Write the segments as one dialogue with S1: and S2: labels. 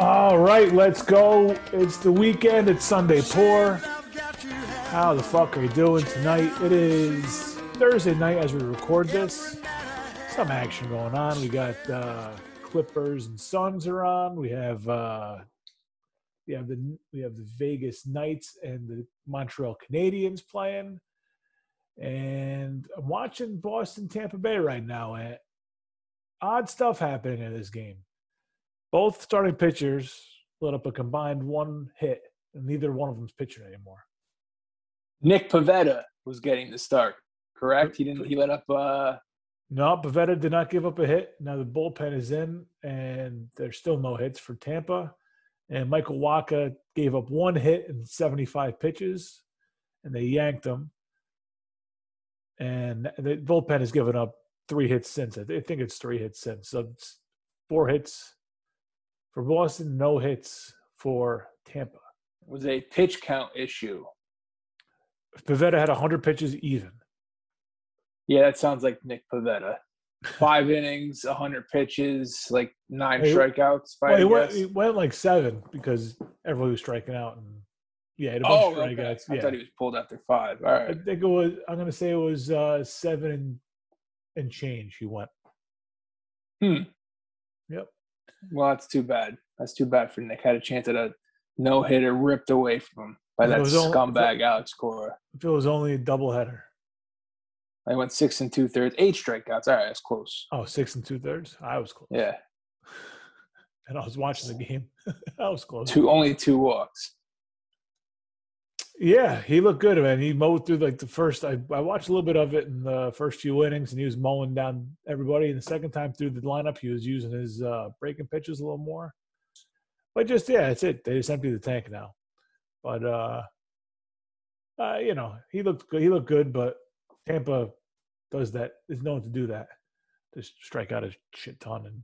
S1: All right, let's go. It's the weekend. It's Sunday Pour. How the fuck are you doing tonight? It is Thursday night as we record this. Some action going on. We got uh, Clippers and Suns are on. We have uh, we have the we have the Vegas Knights and the Montreal Canadiens playing. And I'm watching Boston Tampa Bay right now. And odd stuff happening in this game. Both starting pitchers let up a combined one hit, and neither one of them's pitching anymore.
S2: Nick Pivetta was getting the start, correct? He didn't. He let up. uh
S1: No, Pivetta did not give up a hit. Now the bullpen is in, and there's still no hits for Tampa. And Michael Wacha gave up one hit in 75 pitches, and they yanked him. And the bullpen has given up three hits since. I think it's three hits since. So it's four hits for Boston, no hits for Tampa.
S2: It was a pitch count issue.
S1: Pivetta had 100 pitches even.
S2: Yeah, that sounds like Nick Pivetta. Five innings, 100 pitches, like nine
S1: Hey,
S2: strikeouts.
S1: Well, he, went, he went like seven because everybody was striking out. And yeah, he had a bunch
S2: Oh,
S1: of
S2: okay.
S1: strikeouts.
S2: I
S1: Yeah.
S2: thought he was pulled after five. All
S1: I think it was, I'm going to say it was uh, seven and, and change he went.
S2: Hmm.
S1: Yep.
S2: Well, that's too bad. That's too bad for Nick. Had a chance at a no hitter ripped away from him by
S1: It
S2: that
S1: was only-
S2: scumbag Alex Cora.
S1: If it was only a doubleheader.
S2: I went six and two thirds, eight strikeouts. All right, that's close.
S1: Oh, six and two thirds. I was close.
S2: Yeah,
S1: And I was watching the game. I was close.
S2: two only two walks.
S1: Yeah, he looked good, man. He mowed through like the first. I, I watched a little bit of it in the first few innings, and he was mowing down everybody. And the second time through the lineup, he was using his uh, breaking pitches a little more. But just yeah, that's it. They just empty the tank now. But uh, uh, you know, he looked good. He looked good, but Tampa does that. Is known to do that. Just strike out a shit ton, and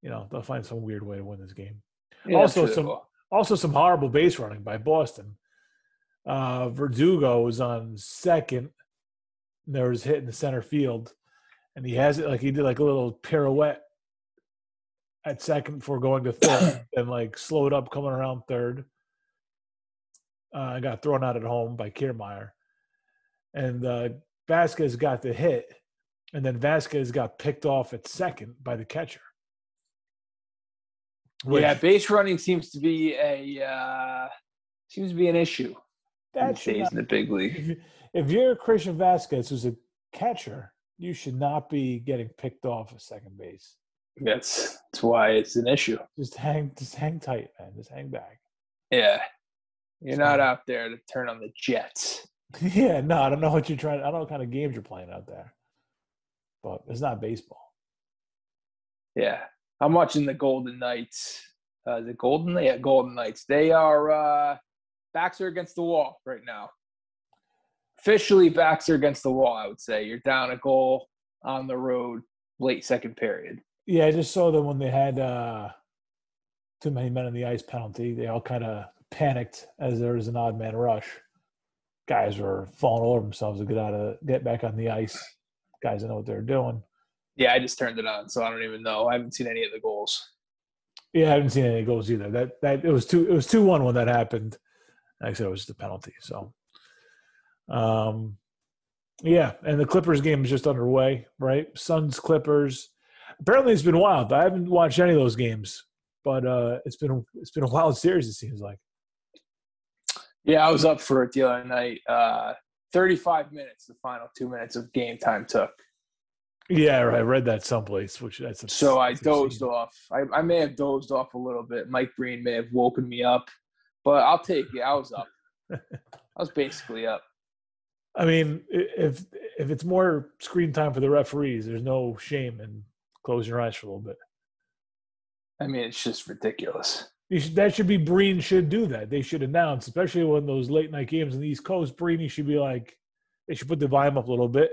S1: you know they'll find some weird way to win this game.
S2: Yeah,
S1: Also
S2: I'm sure they
S1: some- Also, some horrible base running by Boston. Uh, Verdugo was on second. There was hit in the center field, and he has it like he did like a little pirouette at second before going to third, and like slowed up coming around third. Uh, got thrown out at home by Kiermaier, and uh, Vázquez got the hit, and then Vázquez got picked off at second by the catcher. Which-
S2: yeah, base running seems to be a uh, seems to be an issue
S1: that should not
S2: in the big league.
S1: if, if you're Christian Vázquez, who's a catcher, you should not be getting picked off at second base.
S2: That's that's why it's an issue.
S1: Just hang, just hang tight, man. Just hang back.
S2: Yeah, you're not out there to turn on the Jets.
S1: yeah, no, I don't know what you're trying. I don't know what kind of games you're playing out there, but it's not baseball.
S2: Yeah, I'm watching the Golden Knights. Uh, the Golden, yeah, Golden Knights. They are uh, backs are against the wall right now. Officially, backs are against the wall. I would say you're down a goal on the road, late second period.
S1: Yeah, I just saw them when they had uh, too many men on the ice penalty. They all kind of panicked as there was an odd man rush. Guys were falling over themselves to get out of get back on the ice. Guys know what they're doing.
S2: Yeah, I just turned it on, so I don't even know. I haven't seen any of the goals.
S1: Yeah, I haven't seen any goals either. That that it was two it was two one when that happened. Like I said, it was the penalty. So, um, yeah, and the Clippers game is just underway, right? Suns Clippers. Apparently, it's been wild. I haven't watched any of those games, but uh, it's been it's been a wild series. It seems like.
S2: Yeah, I was up for it the other night. Uh, 35 minutes, the final two minutes of game time took.
S1: Yeah, right. I read that someplace, which that's
S2: So I dozed off. I, I may have dozed off a little bit. Mike Breen may have woken me up, but I'll take it. I was up. I was basically up.
S1: I mean, if if it's more screen time for the referees, there's no shame in closing your eyes for a little bit.
S2: I mean, it's just ridiculous.
S1: You should, that should be Breen should do that. They should announce, especially when those late night games on the East Coast. Breen should be like, they should put the volume up a little bit,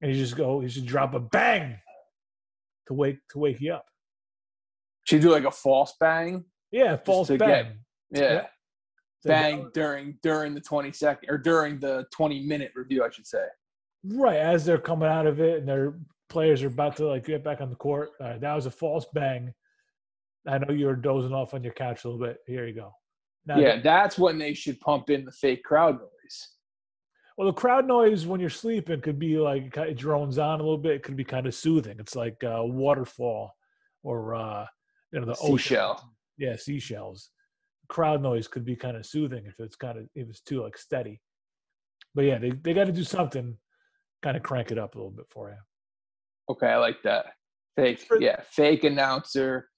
S1: and you just go, you should drop a bang to wake to wake you up.
S2: Should do like a false bang?
S1: Yeah, false bang.
S2: get- Yeah.
S1: Yeah. So
S2: Bang during during the 20 second or during the 20 minute review, I should say.
S1: Right as they're coming out of it, and their players are about to like get back on the court. Uh, that was a false bang. I know you were dozing off on your couch a little bit. Here you go.
S2: Now yeah, that's when they should pump in the fake crowd noise.
S1: Well, the crowd noise when you're sleeping could be like it drones on a little bit. It could be kind of soothing. It's like a waterfall or uh, you know the
S2: seashell.
S1: Ocean. Yeah, seashells. Crowd noise could be kind of soothing if it's kind of if it's too like steady. But yeah, they they got to do something, kind of crank it up a little bit for you.
S2: Okay, I like that. Fake, yeah, fake announcer.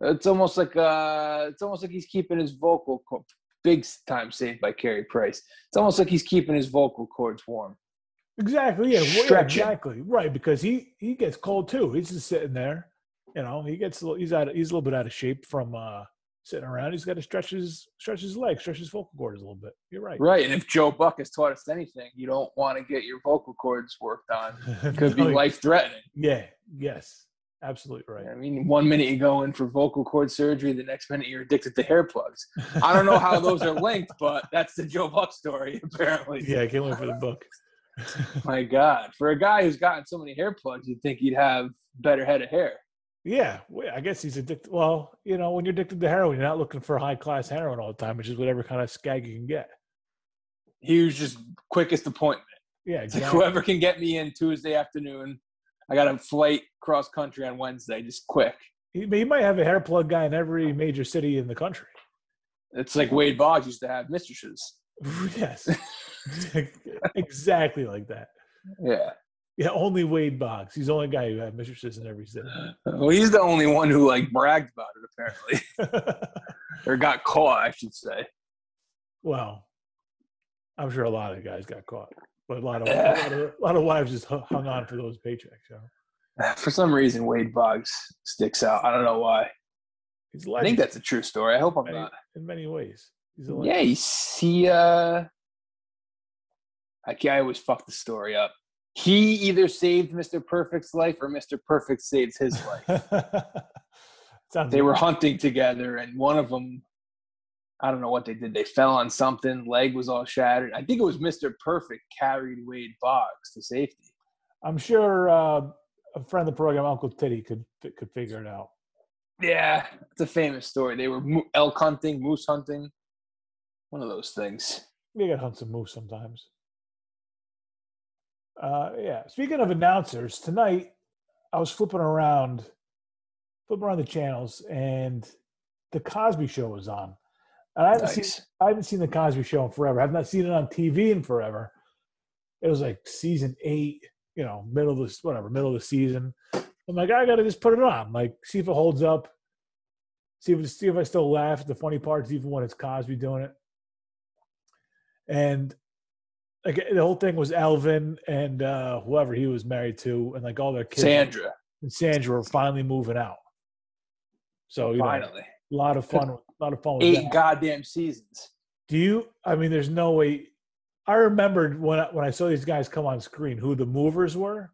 S2: It's almost like uh, it's almost like he's keeping his vocal co- big time saved by Carey Price. It's almost like he's keeping his vocal cords warm.
S1: Exactly. Yeah. yeah exactly. Right. Because he he gets cold too. He's just sitting there. You know, he gets a little, he's out. He's a little bit out of shape from uh sitting around. He's got to stretch his stretch his legs, stretch his vocal cords a little bit. You're right.
S2: Right. And if Joe Buck has taught us anything, you don't want to get your vocal cords worked on. It could be life threatening.
S1: Yeah. Yes. Absolutely right.
S2: I mean, one minute you go in for vocal cord surgery, the next minute you're addicted to hair plugs. I don't know how those are linked, but that's the Joe Buck story, apparently.
S1: Yeah, I can't wait for the book.
S2: My God, for a guy who's gotten so many hair plugs, you'd think he'd have better head of hair.
S1: Yeah, I guess he's addicted. Well, you know, when you're addicted to heroin, you're not looking for high class heroin all the time, which is whatever kind of skag you can get.
S2: He was just quickest appointment.
S1: Yeah, exactly.
S2: whoever can get me in Tuesday afternoon I got a flight cross country on Wednesday, just quick.
S1: He, he might have a hair plug guy in every major city in the country.
S2: It's like Wade Boggs used to have mistresses.
S1: yes, exactly like that.
S2: Yeah.
S1: Yeah, only Wade Boggs. He's the only guy who had mistresses in every city.
S2: Well, he's the only one who like bragged about it, apparently, or got caught, I should say.
S1: Well, I'm sure a lot of guys got caught. But a lot of, a lot of, a lot of wives just hung on for those paychecks. You
S2: For some reason, Wade Boggs sticks out. I don't know why. He's I think that's a true story. I hope I'm not.
S1: In many ways.
S2: He's a yeah, he's, he, uh, I, I always fuck the story up. He either saved Mr. Perfect's life or Mr. Perfect saves his life. they were hunting together, and one of them I don't know what they did. They fell on something, leg was all shattered. I think it was Mr. Perfect carried Wade Boggs to safety.
S1: I'm sure uh, a friend of the program, Uncle Titty, could could figure it out.
S2: Yeah, it's a famous story. They were elk hunting, moose hunting, one of those things.
S1: You got to hunt some moose sometimes. Uh, yeah. Speaking of announcers, tonight I was flipping around, flipping around the channels, and the Cosby Show was on. And I haven't nice. seen I haven't seen the Cosby Show in forever. I've not seen it on TV in forever. It was like season eight, you know, middle of the whatever, middle of the season. I'm like, I gotta just put it on, like, see if it holds up, see if see if I still laugh at the funny parts, even when it's Cosby doing it. And like the whole thing was Elvin and uh whoever he was married to, and like all their kids.
S2: Sandra
S1: and Sandra were finally moving out. So you
S2: finally.
S1: know, a lot of fun. A lot of fun.
S2: Eight that. goddamn seasons.
S1: Do you? I mean, there's no way. I remembered when I, when I saw these guys come on screen who the movers were,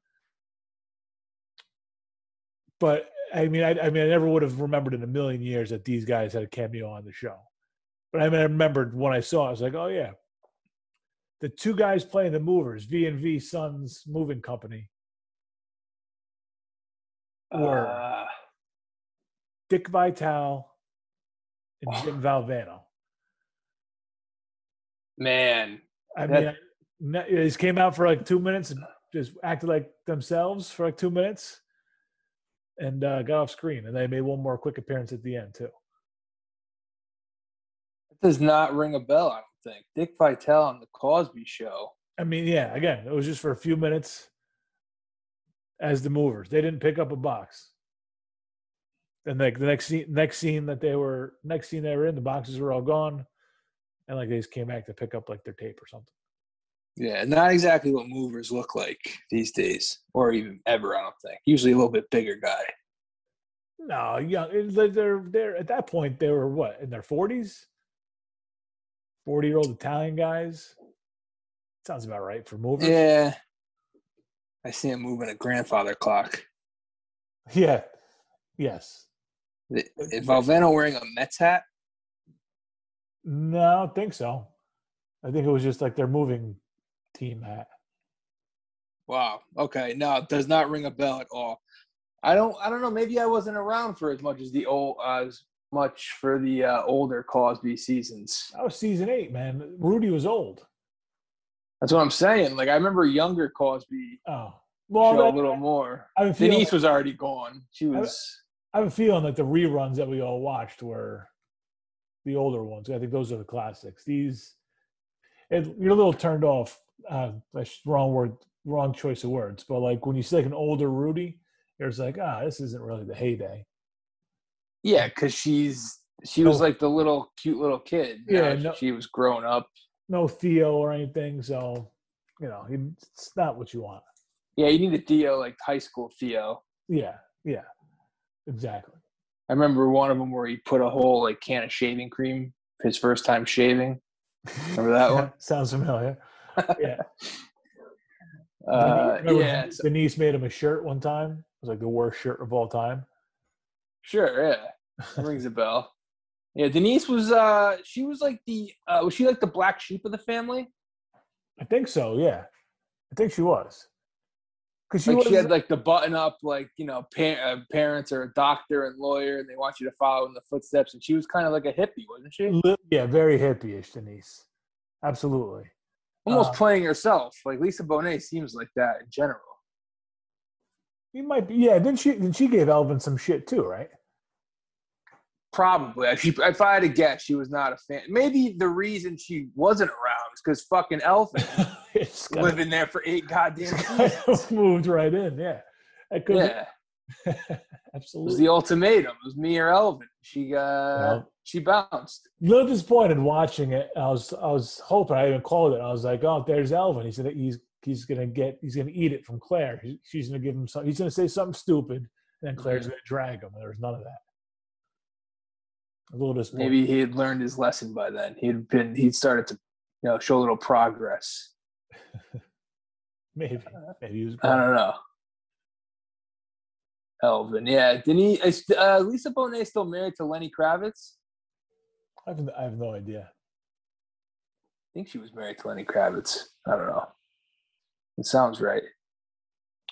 S1: but I mean, I, I mean, I never would have remembered in a million years that these guys had a cameo on the show. But I mean, I remembered when I saw, it, I was like, oh yeah, the two guys playing the movers, V and V Sons Moving Company, or uh, Dick Vitale and Jim Valvano.
S2: Man,
S1: I that... mean, I, just came out for like two minutes and just acted like themselves for like two minutes, and uh, got off screen. And they made one more quick appearance at the end too.
S2: It does not ring a bell. Think Dick Vitale on the Cosby Show.
S1: I mean, yeah. Again, it was just for a few minutes as the movers. They didn't pick up a box. And like the next scene, next scene that they were, next scene they were in, the boxes were all gone, and like they just came back to pick up like their tape or something.
S2: Yeah, not exactly what movers look like these days, or even ever. I don't think. Usually a little bit bigger guy.
S1: No, young. They're they're at that point they were what in their forties. Forty year old Italian guys. Sounds about right for movers.
S2: Yeah, I see him moving a grandfather clock.
S1: Yeah. Yes.
S2: Is Valvano wearing a Mets hat?
S1: No, I don't think so. I think it was just like their moving team hat.
S2: Wow. Okay. No, it does not ring a bell at all. I don't. I don't know. Maybe I wasn't around for as much as the old, uh, much for the uh, older Cosby seasons.
S1: That was season eight, man. Rudy was old.
S2: That's what I'm saying. Like I remember younger Cosby
S1: Oh, well, that-
S2: a little more.
S1: I have a feeling,
S2: Denise was already gone. She was.
S1: I have a feeling like the reruns that we all watched were the older ones. I think those are the classics. These, it, you're a little turned off. Uh, wrong word, wrong choice of words. But like when you see like an older Rudy, it's like, ah, this isn't really the heyday.
S2: Yeah, because she's she was like the little cute little kid.
S1: Yeah, no-
S2: she was grown up.
S1: No Theo or anything, so you know it's not what you want.
S2: Yeah, you need a Theo like high school Theo.
S1: Yeah, yeah, exactly.
S2: I remember one of them where he put a whole like can of shaving cream his first time shaving. Remember that one?
S1: Sounds familiar. Yeah.
S2: Uh, yeah, so-
S1: Denise made him a shirt one time. It was like the worst shirt of all time.
S2: Sure, yeah, That rings a bell. Yeah, Denise was uh she was like the uh was she like the black sheep of the family?
S1: I think so. Yeah, I think she was. Because she
S2: Like
S1: was.
S2: she had like the button up like you know pa- uh, parents are a doctor and lawyer and they want you to follow in the footsteps and she was kind of like a hippie, wasn't she?
S1: yeah, very hippie-ish, Denise. Absolutely.
S2: Almost
S1: Uh,
S2: playing herself. Like Lisa Bonet seems like that in general.
S1: You might be. Yeah, didn't she? Then she gave Elvin some shit too, right?
S2: Probably. If, she, if I had to guess, she was not a fan. Maybe the reason she wasn't around is because fucking Elvin living there for eight goddamn seasons.
S1: moved right in. Yeah, that could.
S2: Yeah,
S1: Be.
S2: it was
S1: Absolutely.
S2: the ultimatum. It was me or Elvin. She uh,
S1: Well.
S2: she bounced.
S1: a little disappointed watching it. I was I was hoping I even called it. I was like, oh, there's Elvin. He said he's he's gonna get he's gonna eat it from Claire. He- She's gonna give him some. He's gonna say something stupid, and then Claire's gonna drag him. And there was none of that. A little disappointed.
S2: Maybe he had learned his lesson by then. He'd been he'd started to you know show a little progress.
S1: maybe maybe he was.
S2: I don't know. Elvin, yeah. Didn't he? Is uh, Lisa Bonet still married to Lenny Kravitz?
S1: I have, I have no idea.
S2: I think she was married to Lenny Kravitz. I don't know. It sounds right.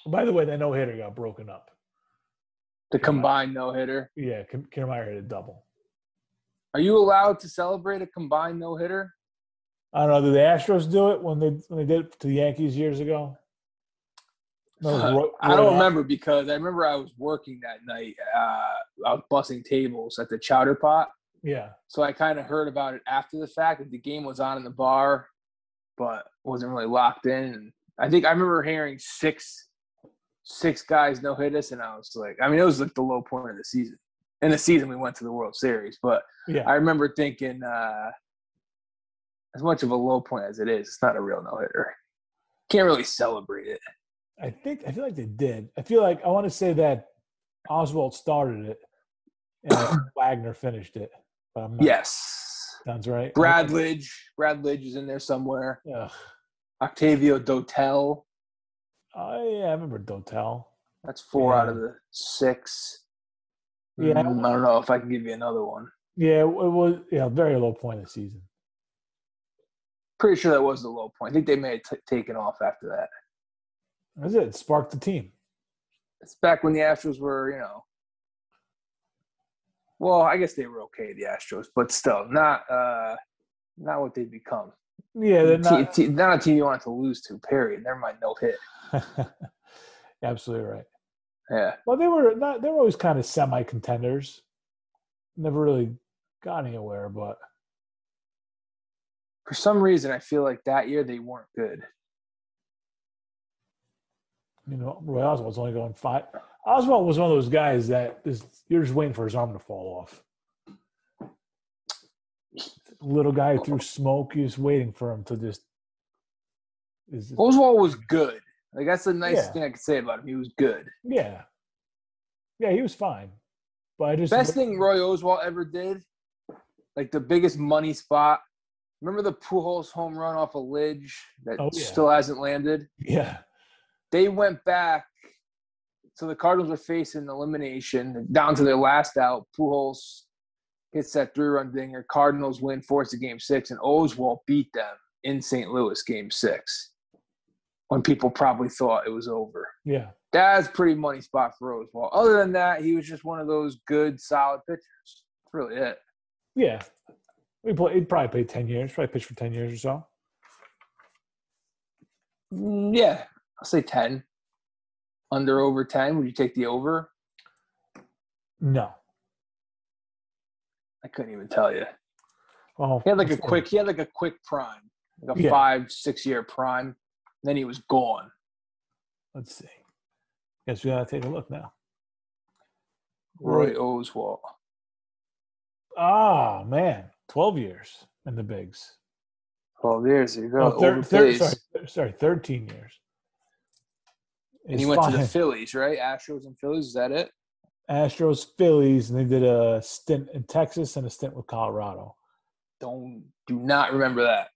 S1: By the way, that no hitter got broken up.
S2: The combined no hitter.
S1: Yeah, Kiermaier hit a double.
S2: Are you allowed to celebrate a combined no hitter?
S1: I don't know. Did the Astros do it when they when they did it to the Yankees years ago? No, Roy-
S2: I don't
S1: Al-
S2: remember because I remember I was working that night. Uh, I was bussing tables at the Chowder Pot,
S1: Yeah,
S2: so I kind of heard about it after the fact that the game was on in the bar, but wasn't really locked in. And I think I remember hearing six six guys no hit us, and I was like, I mean, it was like the low point of the season. In the season, we went to the World Series, but
S1: yeah.
S2: I remember thinking, uh, as much of a low point as it is, it's not a real no hitter. Can't really celebrate it.
S1: I think I feel like they did. I feel like I want to say that Oswalt started it and Wagner finished it, but I'm not.
S2: Yes.
S1: sounds right.
S2: Brad Lidge. Brad Lidge is in there somewhere.
S1: Ugh.
S2: Octavio Dotel.
S1: Oh yeah, I remember Dotel.
S2: That's four out of the six.
S1: Yeah.
S2: Mm, I don't know if I can give you another one.
S1: Yeah, it was yeah very low point of the season.
S2: Pretty sure that was the low point. I think they may have t- taken off after that.
S1: That's it. it sparked the team.
S2: It's back when the Astros were, you know. Well, I guess they were okay, the Astros, but still not uh not what they've become.
S1: Yeah, they're not.
S2: te- not a team you want to lose to. Period. Never mind, no hit.
S1: Absolutely right.
S2: Yeah,
S1: Well, they were not. They were always kind of semi contenders. Never really got anywhere, but
S2: for some reason, I feel like that year they weren't good.
S1: you know, Roy Oswalt's only going five. Oswalt was one of those guys that is you're just waiting for his arm to fall off. Little guy through smoke, just waiting for him to just. Is
S2: Oswalt was good. Like that's the nicest
S1: Yeah.
S2: thing I could say about him. He was good.
S1: yeah, yeah, he was fine, but I just
S2: Best thing Roy Oswalt ever did, like the biggest money spot. Remember the Pujols home run off a Lidge that
S1: Oh, yeah.
S2: still hasn't landed?
S1: Yeah,
S2: They went back. So the Cardinals were facing elimination down to their last out. Pujols hits that three-run dinger. Cardinals win, force the game six, and Oswalt beat them in St. Louis game six when people probably thought it was over.
S1: yeah,
S2: That's pretty money spot for Oswalt. Other than that, he was just one of those good, solid pitchers. That's really it.
S1: Yeah, he play, he'd probably play ten years. Probably pitched for ten years or so.
S2: Mm, yeah, I'll say ten. Under over ten. Would you take the over?
S1: No.
S2: I couldn't even tell you.
S1: Well,
S2: He had like a quick. He had like a quick prime, like a
S1: Yeah.
S2: five, six year prime. Then he was gone.
S1: Let's see. Guess we gotta take a look now.
S2: Roy Oswalt.
S1: Ah, man, twelve years in the bigs.
S2: Twelve years. You go.
S1: Oh, thir- thir- sorry, thir- sorry, thirteen years.
S2: And he went to the. Phillies, right? Astros and Phillies. Is that it?
S1: Astros, Phillies, and they did a stint in Texas and a stint with Colorado.
S2: Don't do not remember that.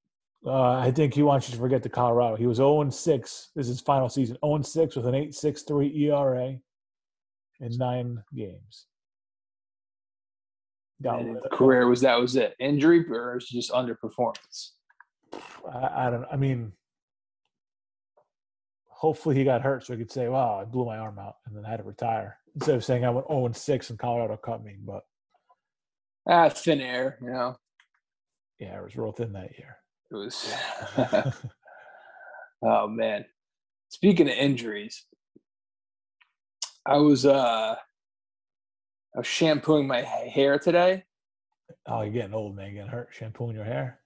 S1: Uh, I think he wants you to forget the Colorado. He was 0 6. This is his final season. 0 6 with an 8.63 ERA in nine games. Got
S2: And
S1: rid
S2: his
S1: of-
S2: career was that was it. Injury or was just underperformance?
S1: I, I don't. Know. I mean, hopefully he got hurt so he could say, "Wow, I blew my arm out and then I had to retire." Instead of saying I went 0 and 6 and Colorado cut me, but
S2: Ah, thin air. You know,
S1: yeah, it was real thin that year.
S2: it was. oh man. Speaking of injuries, I was uh I was shampooing my hair today.
S1: oh, you're getting old, man. Getting hurt, shampooing your hair.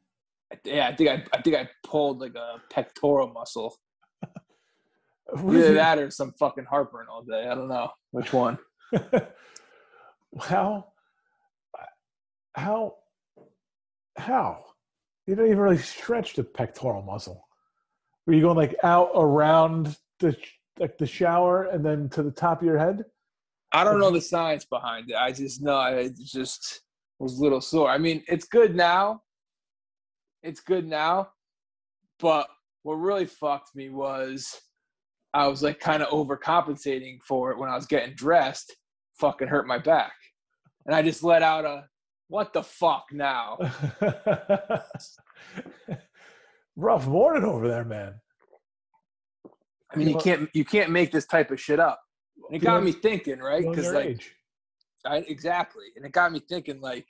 S2: Yeah, I think I I think I pulled like a pectoral muscle. Either
S1: it-
S2: that or some fucking heartburn all day. I don't know which one.
S1: how how how you don't even really stretch the pectoral muscle were you going like out around the like the shower and then to the top of your head
S2: I don't know the science behind it. I just know I just was a little sore. I mean, it's good now. It's good now. But what really fucked me was I was like kind of overcompensating for it when I was getting dressed. Fucking hurt my back. And I just let out a what the fuck now?
S1: rough morning over there man
S2: I mean, you can't you can't make this type of shit up. And it got me thinking, right? Because like
S1: age.
S2: I, exactly, and it got me thinking like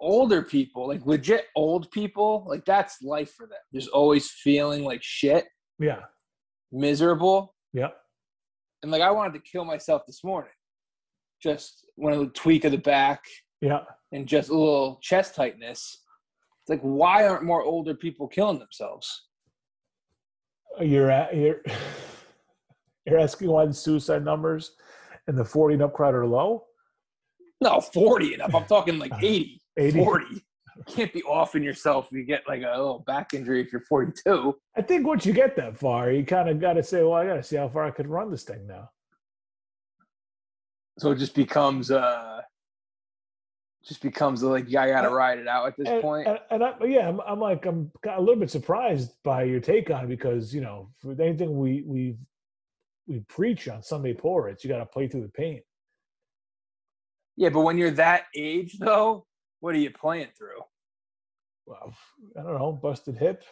S2: older people, like legit old people, like that's life for them. Just always feeling like shit,
S1: yeah
S2: miserable,
S1: yeah
S2: and like I wanted to kill myself this morning. Just one of the tweak of the back
S1: yeah
S2: and just a little chest tightness. It's like why aren't more older people killing themselves?
S1: you're at you're you're asking why the suicide numbers and the 40 and up crowd are low
S2: No, forty and up. I'm talking like 80,
S1: 80
S2: 40. You can't be offing yourself if you get like a little back injury if you're 42.
S1: I think once you get that far, you kind of got to say, "Well, I got to see how far I could run this thing now."
S2: So it just becomes uh just becomes like yeah, I gotta ride it out at this
S1: and,
S2: point.
S1: and, and I, yeah, I'm, I'm like I'm a little bit surprised by your take on it because you know, for anything we we we preach on Sunday Poor, it's you got to play through the pain.
S2: yeah, but when you're that age though, what are you playing through?
S1: Well, I don't know, busted hip,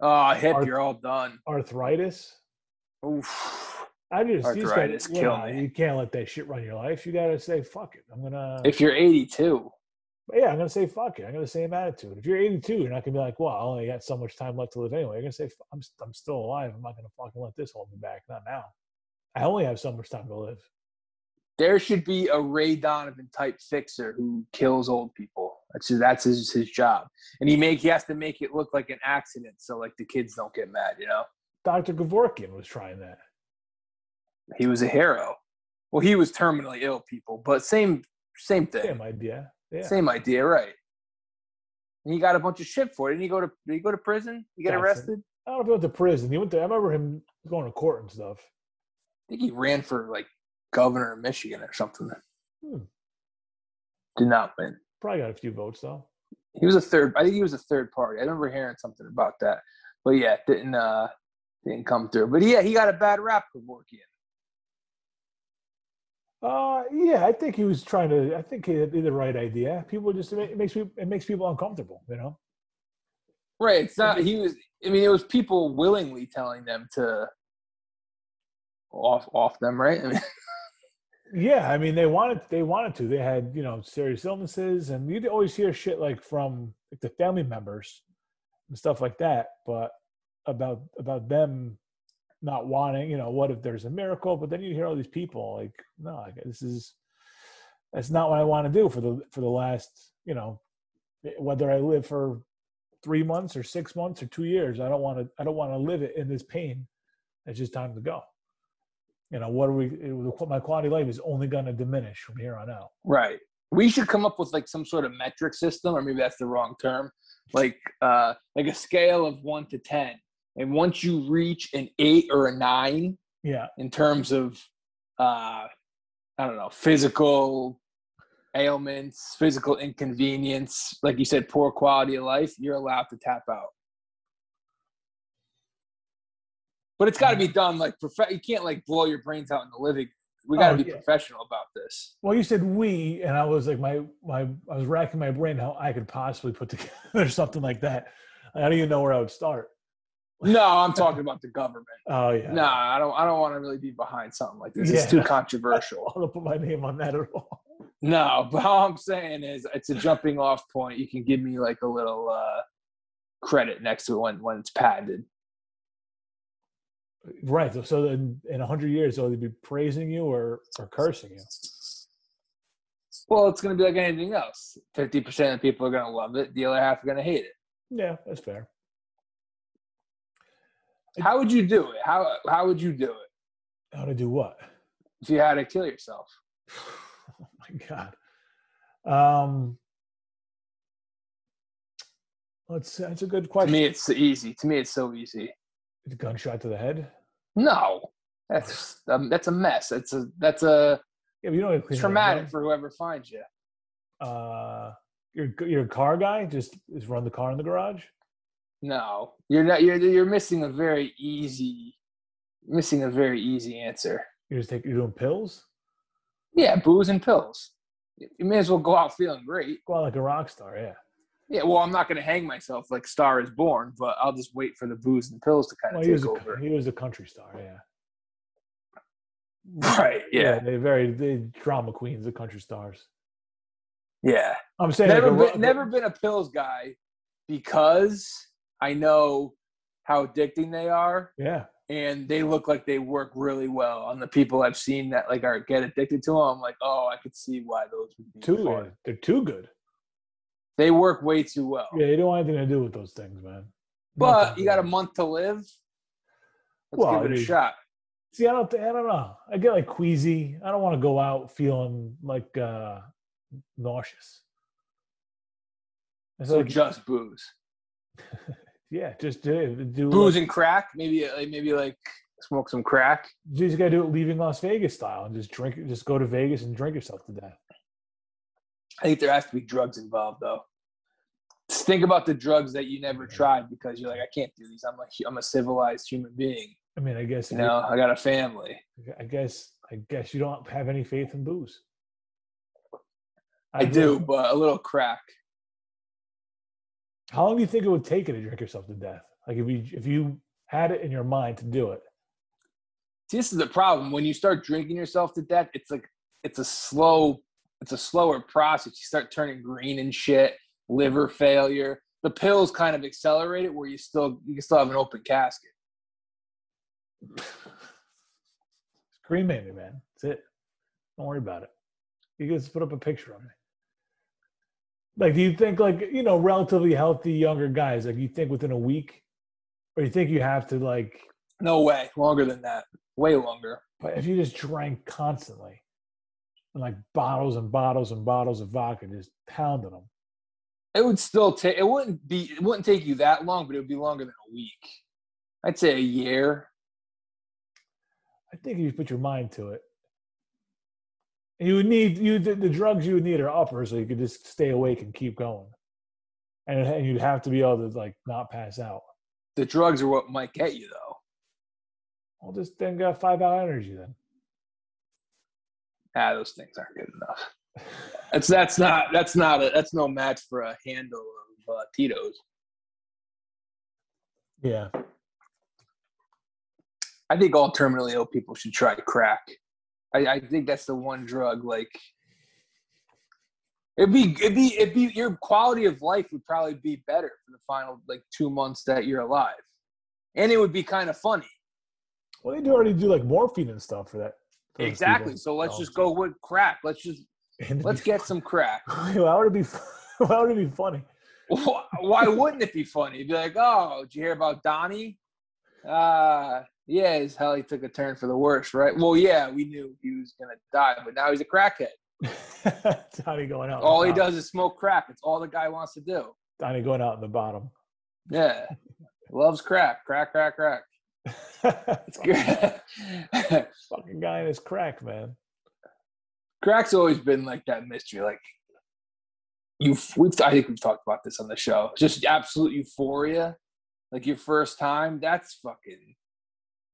S2: Oh, hip,
S1: Arth-
S2: you're all done.
S1: arthritis.
S2: Oof.
S1: I just
S2: Arthritis
S1: gotta,
S2: kill
S1: yeah,
S2: me.
S1: You can't let that shit run your life. You got to say, "Fuck it." I'm gonna.
S2: If you're 82,
S1: yeah, I'm gonna say, "Fuck it." I'm gonna same attitude. If you're 82, you're not gonna be like, "Well, I only got so much time left to live anyway." You're gonna say, "I'm I'm still alive. I'm not gonna fucking let this hold me back." Not now. I only have so much time to live.
S2: There should be a Ray Donovan type fixer who kills old people. That's his, that's his, his job, and he make he has to make it look like an accident so like the kids don't get mad. You know,
S1: Dr. Kevorkian was trying that.
S2: he was a hero. Well, he was terminally ill, people, but same same thing.
S1: Same idea. Yeah.
S2: Same idea, right? And he got a bunch of shit for it. Didn't he go to did he go to prison? He
S1: it.
S2: arrested?
S1: I don't know if he went to prison. He went to. I remember him going to court and stuff.
S2: I think he ran for like governor of Michigan or something.
S1: Hmm.
S2: Did not win.
S1: Probably got a few votes though.
S2: He was a third. I think he was a third party. I remember hearing something about that. But yeah, didn't uh didn't come through. But yeah, he got a bad rap for Borkian.
S1: Uh, yeah, I think he was trying to. I think he had the right idea. People just it makes people it makes people uncomfortable. You know.
S2: Right. It's not he was I mean it was people willingly telling them to off off them, right? I mean,
S1: Yeah, I mean they wanted they wanted to. They had you know serious illnesses, and you'd always hear shit like from like the family members and stuff like that. But about about them not wanting, you know, what if there's a miracle? But then you hear all these people like, no, this is that's not what I want to do for the for the last, you know, eh, whether I live for three months or six months or two years. I don't want to I don't want to live it in this pain. It's just time to go you know what are we my quality of life is only going to diminish from here on out.
S2: Right. We should come up with like some sort of metric system or maybe that's the wrong term like uh like a scale of 1 to 10 and once you reach an 8 or a 9
S1: yeah.
S2: in terms of uh i don't know physical ailments physical inconvenience like you said poor quality of life you're allowed to tap out but it's got to be done like prof- you can't like blow your brains out in the living. We got to oh, be yeah. professional about this.
S1: Well you said we and i was like my my i was racking my brain how i could possibly put together something like that. I don't even know where i would start.
S2: No i'm talking about the government.
S1: Oh yeah.
S2: No i don't i don't want to really be behind something like this. Yeah. it's too controversial.
S1: I don't put my name on that at all.
S2: No but all i'm saying is it's a jumping off point. You can give me like a little uh credit next to it when when it's patented
S1: Right. So, so in, in 100 years, they'll be praising you or, or cursing you.
S2: Well, it's going to be like anything else. 50% of people are going to love it, the other half are going to hate it.
S1: Yeah, that's fair.
S2: How would you do it? How, how would you do it?
S1: How to do what?
S2: If you had to kill yourself.
S1: oh my God. Um, that's, that's a good question.
S2: To me, it's easy. To me, it's so easy.
S1: Gunshot to the head?
S2: No, that's um, that's a mess. That's a that's a
S1: yeah, you know
S2: traumatic for whoever finds you.
S1: Uh, you're you're a car guy. Just just run the car in the garage.
S2: No, you're not. You're you're missing a very easy, missing a very easy answer.
S1: You're just taking. you're doing pills.
S2: Yeah, booze and pills. You may as well go out feeling great.
S1: Go out like a rock star. Yeah.
S2: Yeah, well, I'm not going to hang myself like Star is Born, but I'll just wait for the booze and pills to kind of well, take
S1: over.
S2: A,
S1: he was a country star, yeah.
S2: Right. Yeah. yeah
S1: they very they drama queens, the country stars.
S2: Yeah.
S1: I'm saying
S2: never like a, been, never been a pills guy because I know how addicting they are.
S1: Yeah.
S2: And they look like they work really well on the people I've seen that like are get addicted to them. I'm like, oh, I could see why those would be
S1: too. Fun. They're too good.
S2: They work way too well.
S1: Yeah, you don't want anything to do with those things, man.
S2: But Nothing you got a month to live. Let's well, give it a shot.
S1: See, I don't, I don't know. I get like queasy. I don't want to go out feeling like uh nauseous.
S2: so like, just booze.
S1: yeah, just do, do
S2: booze like, and crack. Maybe, like, maybe like smoke some crack.
S1: You just gotta do it leaving Las Vegas style and just drink. Just go to Vegas and drink yourself to death.
S2: I think there has to be drugs involved though. Think about the drugs that you never tried because you're like, I can't do these. I'm like, I'm a civilized human being.
S1: I mean, I guess
S2: you know, I got a family.
S1: I guess, I guess you don't have any faith in booze.
S2: I, I do, but a little crack.
S1: How long do you think it would take you to drink yourself to death? Like if you if you had it in your mind to do it.
S2: This is the problem. When you start drinking yourself to death, it's like it's a slow it's a slower process. You start turning green and shit, liver failure. The pills kind of accelerate it where you still you can still have an open casket.
S1: Cremate me, man. That's it. Don't worry about it. You can just put up a picture of me. Like, do you think like you know, relatively healthy younger guys, like you think within a week? Or you think you have to like
S2: No way. Longer than that. Way longer.
S1: But if you just drank constantly, and like bottles and bottles and bottles of vodka, just pounding them.
S2: It would still take. It wouldn't be. It wouldn't take you that long, but it would be longer than a week. I'd say a year.
S1: I think if you put your mind to it. You would need you the, the, drugs you would need are uppers, so you could just stay awake and keep going. And, and you'd have to be able to like not pass out.
S2: The drugs are what might get you though.
S1: Well, just then got five hour energy then
S2: ah, those things aren't good enough. That's that's not that's not a, that's no match for a handle of uh, Tito's.
S1: Yeah.
S2: I think all terminally ill people should try crack. I, I think that's the one drug. Like, it'd be it'd be it'd be your quality of life would probably be better for the final like two months that you're alive, and it would be kind of funny.
S1: Well, they do already do like morphine and stuff for that. for
S2: Exactly. So let's just go with crack. Let's just let's get some crack.
S1: Why would it be? Why would it be funny?
S2: Why wouldn't it be funny? You'd be like, oh, did you hear about Donnie? Uh, yeah, his hell he took a turn for the worse, right? Well, yeah, we knew he was gonna die, but now he's a crackhead.
S1: Donnie going out.
S2: All he
S1: the
S2: does is smoke crack. It's all the guy wants to do.
S1: Donnie going out in the bottom.
S2: Yeah, loves crack, crack, crack, crack. It's good.
S1: Fucking guy in his crack, man.
S2: Crack's always been like that mystery. Like you, we've I think we've talked about this on the show. Just absolute euphoria, like your first time. That's fucking.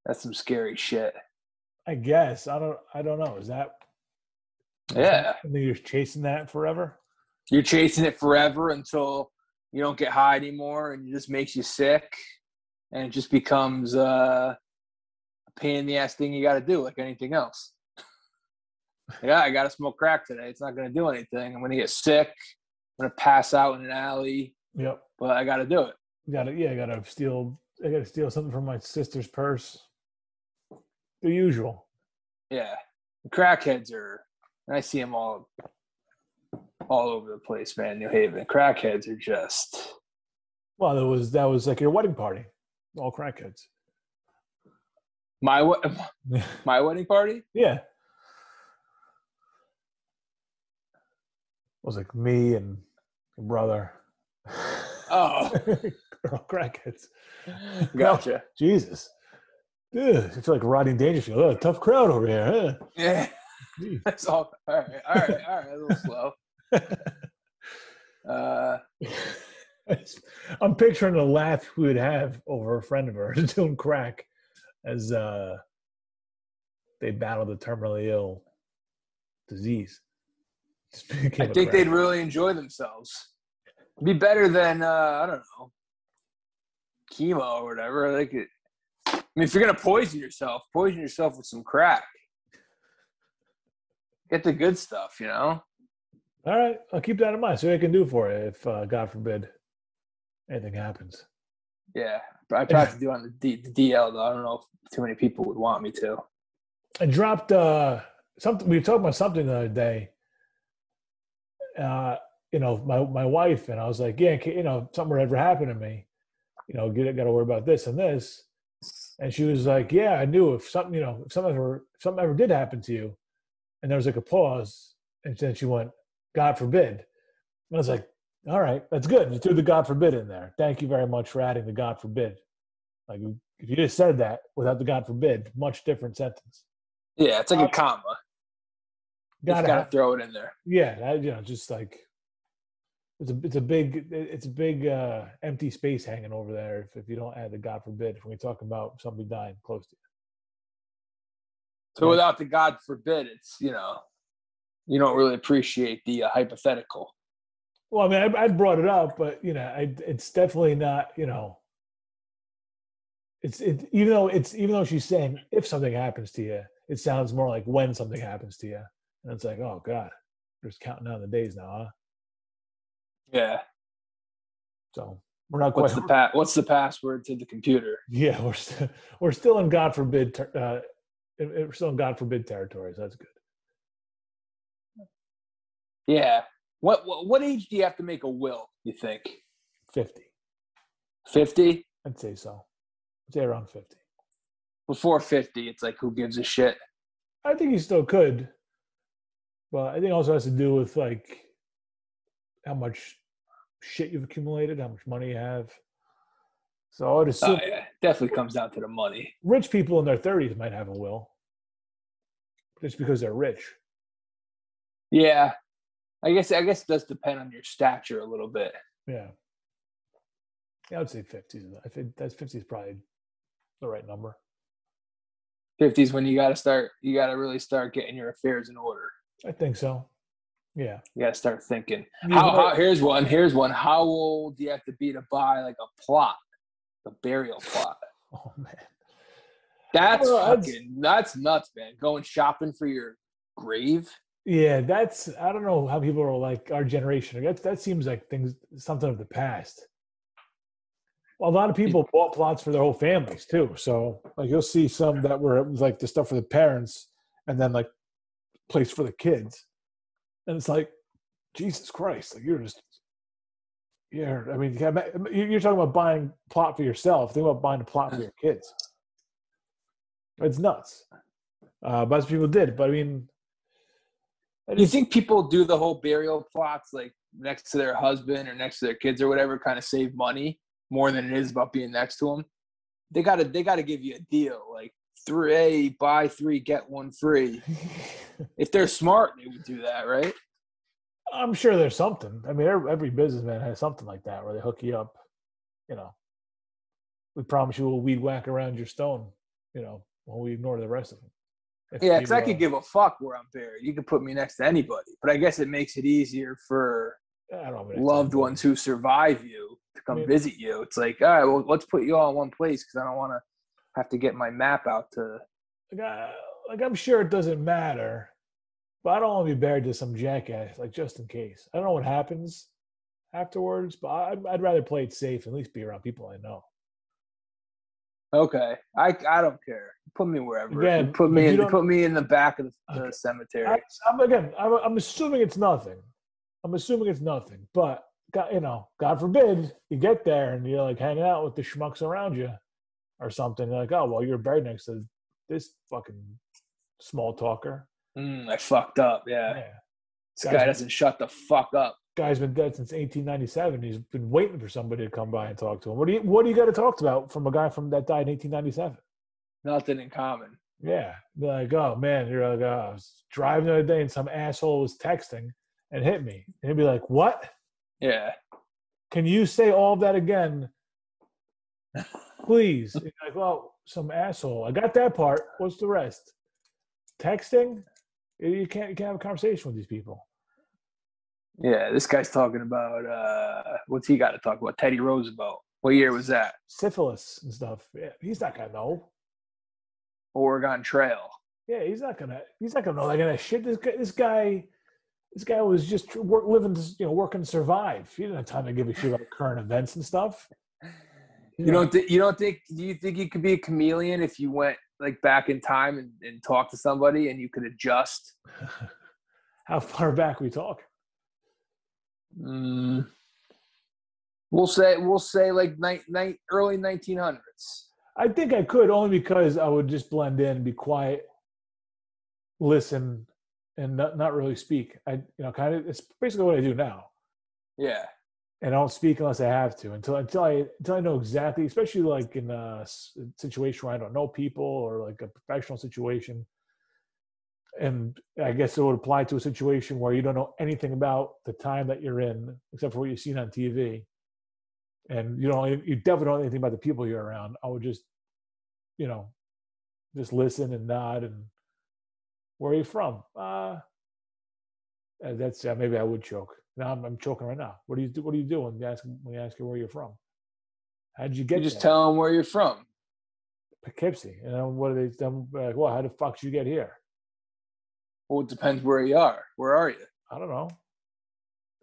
S2: That's some scary shit.
S1: I guess I don't. I don't know. Is that? is
S2: Yeah.
S1: that you're chasing that forever.
S2: You're chasing it forever until you don't get high anymore, and it just makes you sick, and it just becomes uh, a pain in the ass thing you got to do, like anything else. Yeah, I got to smoke crack today. It's not going to do anything. I'm going to get sick. I'm going to pass out in an alley,
S1: Yep.
S2: but I got to do it.
S1: Got to. Yeah. I got to steal. I got to steal something from my sister's purse. The usual.
S2: Yeah, crackheads are. I see them all, all over the place, man. New Haven crackheads are just.
S1: Well, that was that was like your wedding party. All crackheads.
S2: My my wedding party.
S1: Yeah. Was like me and my brother.
S2: Oh,
S1: all crackheads.
S2: gotcha.
S1: Jesus. Dude, I feel like Rodney Dangerfield. Oh, tough crowd over here, huh?
S2: Yeah, that's all. All right, all right, all right. A little slow. Uh,
S1: I'm picturing the laugh we would have over a friend of ours doing crack as uh, they battle the terminally ill disease.
S2: I think they'd really enjoy themselves. Be better than uh, I don't know, chemo or whatever. Like, it, I mean, if you're gonna poison yourself, poison yourself with some crack. Get the good stuff, you know.
S1: All right, I'll keep that in mind. See what I can do for you if, uh, God forbid, anything happens.
S2: Yeah, but I tried to do it on the, D, the DL though. I don't know if too many people would want me to.
S1: I dropped uh, something. We were talking about something the other day. Uh, you know, my my wife and I was like, yeah, you know, something would ever happen to me, you know, get got to worry about this and this. And she was like, yeah, I knew if something, you know, if something ever, if something ever did happen to you, and there was like a pause, and then she went, God forbid. And I was like, all right, that's good. You threw the God forbid in there. Thank you very much for adding the God forbid. Like if you just said that without the God forbid, much different sentence.
S2: Yeah, it's like
S1: Uh,
S2: a comma.
S1: Gotta
S2: gotta
S1: have-
S2: throw it in there.
S1: yeah, that, you know, just like it's a it's a big it's a big uh, empty space hanging over there if, if you don't add the God forbid when we talk about somebody dying close to you.
S2: So
S1: Right.
S2: without the God forbid, it's you know, you don't really appreciate the uh, hypothetical.
S1: Well, I mean, I, I brought it up, but you know, I, it's definitely not. You know, it's it even though it's even though she's saying if something happens to you, it sounds more like when something happens to you, and it's like, oh God, we're just counting down the days now, huh?
S2: Yeah.
S1: So we're not
S2: What's
S1: quite.
S2: the pa- What's the password to the computer?
S1: Yeah, we're still we're still in God forbid. ter- Uh, we're still in God forbid territories. That's good.
S2: Yeah. What, what what age do you have to make a will? You think
S1: Fifty.
S2: Fifty.
S1: I'd say so. I'd say around fifty.
S2: Before fifty, it's like who gives a shit?
S1: I think he still could, but I think it also has to do with like how much shit you've accumulated, how much money you have. So I would
S2: Oh
S1: assume uh,
S2: yeah, definitely comes down to the money.
S1: rich people in their thirties might have a will, just because they're rich.
S2: Yeah, I guess I guess it does depend on your stature a little bit.
S1: Yeah. Yeah, I would say fifty. I think that's fifty is probably the right number.
S2: Fifties when you got to start, you got to really start getting your affairs in order.
S1: I think so. Yeah.
S2: You got to start thinking. How, how, here's one. Here's one. How old do you have to be to buy like a plot, a burial plot?
S1: Oh man.
S2: That's
S1: Well,
S2: fucking that's nuts, man. Going shopping for your grave.
S1: Yeah, that's I don't know how people are like our generation. That that seems like things something of the past. Well, a lot of people bought plots for their whole families too. So like you'll see some that were it was like the stuff for the parents and then like place for the kids. And it's like, Jesus Christ, like you're just yeah, I mean, you're talking about buying plot for yourself. Think about buying a plot for your kids. It's nuts. Uh, but people did. But I mean,
S2: Do you think people do the whole burial plots like next to their husband or next to their kids or whatever, kind of save money more than it is about being next to them? They gotta they gotta give you a deal like three buy three get one free. If they're smart, they would do that, right?
S1: I'm sure there's something. I mean, every, every businessman has something like that where they hook you up. You know, we promise you we'll weed whack around your stone. You know, while we ignore the rest of them. If
S2: Yeah, because I
S1: uh,
S2: could give a fuck where I'm buried. You could put me next to anybody, but I guess it makes it easier for
S1: I don't
S2: loved ones who survive you to come
S1: Yeah.
S2: visit you. It's like, all right, well, let's put you all in one place because I don't want to have to get my map out to.
S1: Like, I, like I'm sure it doesn't matter, but I don't want to be buried to some jackass. Like just in case, I don't know what happens afterwards, but I, I'd rather play it safe and at least be around people I know.
S2: Okay, I I don't care. Put me wherever.
S1: Again,
S2: put me in. Put me in the back of the,
S1: Okay.
S2: cemetery.
S1: I, I'm again. I'm, I'm assuming it's nothing. I'm assuming it's nothing. But God, you know, God forbid you get there and you're like hanging out with the schmucks around you, or something. You're like, oh well, you're buried next to this fucking small talker.
S2: Mm, I fucked up. Yeah,
S1: Yeah.
S2: this
S1: Guys-
S2: guy doesn't shut the fuck up.
S1: Guy's been dead since 1897. He's been waiting for somebody to come by and talk to him. What do you What do you got to talk about from a guy from that died in 1897?
S2: Nothing in common.
S1: Yeah, be like, oh man, you're like, oh, I was driving the other day and some asshole was texting and hit me, and he'd be like, what?
S2: Yeah,
S1: can you say all of that again please like well some asshole i got that part what's the rest texting you can't you can't have a conversation with these people
S2: yeah. This guy's talking about uh, what's he got to talk about? Teddy Roosevelt. What year was that?
S1: syphilis and stuff yeah he's not gonna know
S2: Oregon Trail.
S1: yeah he's not gonna he's not gonna know that shit this guy this guy this guy was just work, living you know working to survive he didn't have time to give a shit about current events and stuff
S2: You don't think you don't think do you think you could be a chameleon if you went like back in time and, and talked to somebody and you could adjust?
S1: how far back we talk
S2: Mm, we'll say we'll say like night night early nineteen hundreds.
S1: I think I could only because I would just blend in, be quiet, listen, and not, not really speak. I, you know, kind of. It's basically what I do now,
S2: Yeah.
S1: And I don't speak unless I have to until until I until I know exactly. Especially like in a situation where I don't know people or like a professional situation. And I guess it would apply to a situation where you don't know anything about the time that you're in, except for what you've seen on TV, and you don't. You definitely don't know anything about the people you're around. I would just, you know, just listen and nod and where are you from? Uh, that's uh, maybe I would choke. Now I'm, I'm choking right now. What do you do? What do you do when you ask when you ask you where you're from? How did you get
S2: You just
S1: there?
S2: tell them where you're from.
S1: Poughkeepsie. And then what do they? Then like, well, how the fuck did you get here?
S2: Well, it depends where you are. Where are you?
S1: I don't know.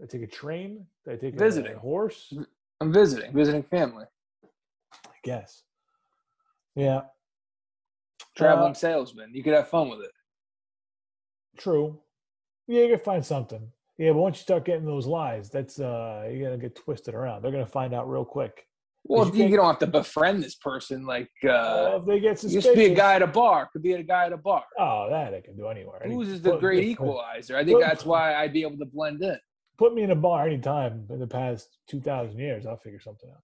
S1: I take a train. I take a-
S2: Visiting.
S1: a horse.
S2: I'm visiting, visiting family,
S1: I guess. Yeah,
S2: traveling
S1: Uh,
S2: salesman. You could have fun with it.
S1: true. Yeah, you can find something. Yeah, but once you start getting those lies, that's uh, you're gonna get twisted around. They're gonna find out real quick.
S2: Well,
S1: you
S2: you, don't have to befriend this person. Like,
S1: Uh,
S2: uh,
S1: if they get suspicious,
S2: used to be a guy at a bar. Could be a guy at a bar.
S1: Oh, that I can do anywhere. Any-
S2: Who's is the
S1: put-
S2: great equalizer? I think
S1: put-
S2: that's why I'd be able to blend in.
S1: Put me in a bar anytime in the past two thousand years. I'll figure something out.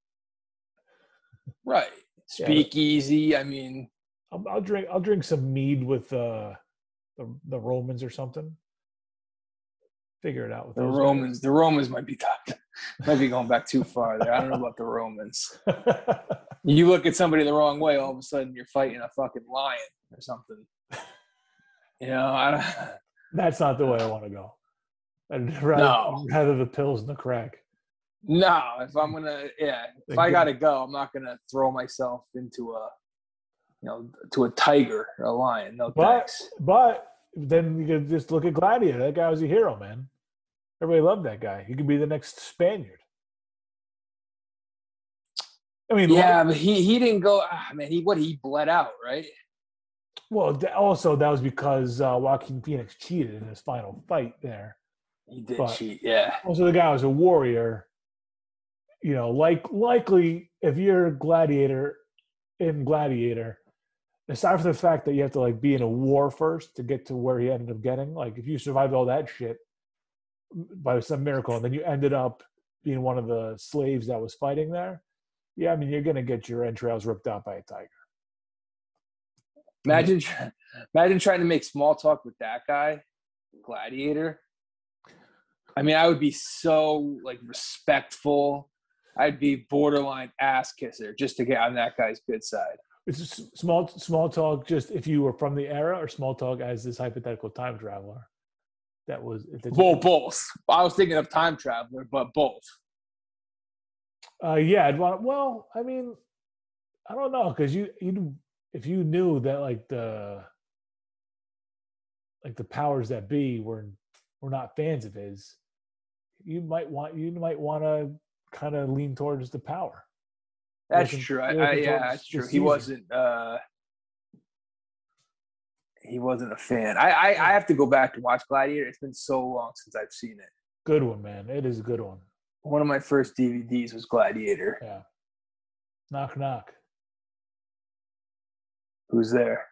S2: Right.
S1: Yeah.
S2: Speakeasy. I mean,
S1: I'll, I'll drink. I'll drink some mead with uh, the the Romans or something. Figure it out with
S2: the Romans. The Romans might be tough. might be going back too far there. I don't know about the Romans. You look at somebody the wrong way, all of a sudden you're fighting a fucking lion or something. You know, I don't,
S1: That's not the way I want to go. I'd rather,
S2: No.
S1: rather the pills and the crack.
S2: no. If I'm gonna, yeah, if I gotta go, I'm not gonna throw myself into a you know, to a tiger or a lion. No
S1: But
S2: thanks.
S1: but then you could just look at Gladiator. That guy was a hero, man. Everybody loved that guy. He could be the next Spaniard. I mean,
S2: Yeah, but he he didn't go. Ah, man, he what he bled out, right?
S1: Well, also that was because uh, Joaquin Phoenix cheated in his final fight there.
S2: He did
S1: But-
S2: cheat. Yeah,
S1: Also, the guy was a warrior. You know, like likely if you're a gladiator in Gladiator, aside from the fact that you have to like be in a war first to get to where he ended up getting, like if you survived all that shit by some miracle, and then you ended up being one of the slaves that was fighting there, yeah, I mean you're gonna get your entrails ripped out by a tiger.
S2: imagine imagine trying to make small talk with that guy, Gladiator. I mean, I would be so like respectful. I'd be borderline ass kisser just to get on that guy's good side.
S1: It's small small talk. Just if you were from the era, or small talk as this hypothetical time traveler. That was
S2: Well, both. I was thinking of time traveler, but both.
S1: Uh, yeah, I'd want. Well, I mean, I don't know because you you if you knew that like the like the powers that be were were not fans of his, you might want you might want to kind of lean towards the power.
S2: That's true. I, I, yeah, that's true. He wasn't. uh He wasn't a fan. I, I I have to go back and watch Gladiator. It's been so long since I've seen it.
S1: Good one, man. It is a good one.
S2: One of my first DVDs was Gladiator.
S1: Yeah. Knock knock.
S2: Who's there?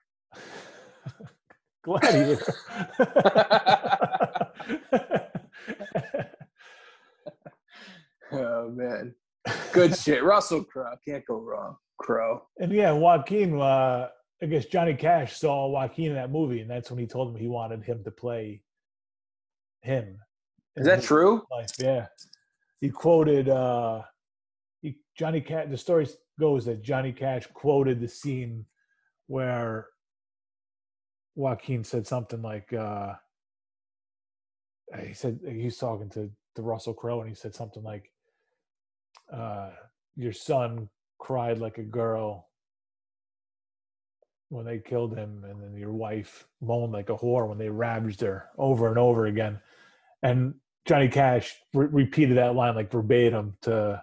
S1: Gladiator.
S2: Oh man, good shit. Russell Crowe can't go wrong. Crow.
S1: And yeah, Joaquin, uh, I guess Johnny Cash saw Joaquin in that movie, and that's when he told him he wanted him to play him.
S2: Is that true?
S1: Life. Yeah. He quoted uh he Johnny Cash the story goes that Johnny Cash quoted the scene where Joaquin said something like uh he said he's talking to, to Russell Crowe and he said something like uh your son cried like a girl when they killed him and then your wife moaned like a whore when they ravaged her over and over again and Johnny Cash re- repeated that line like verbatim to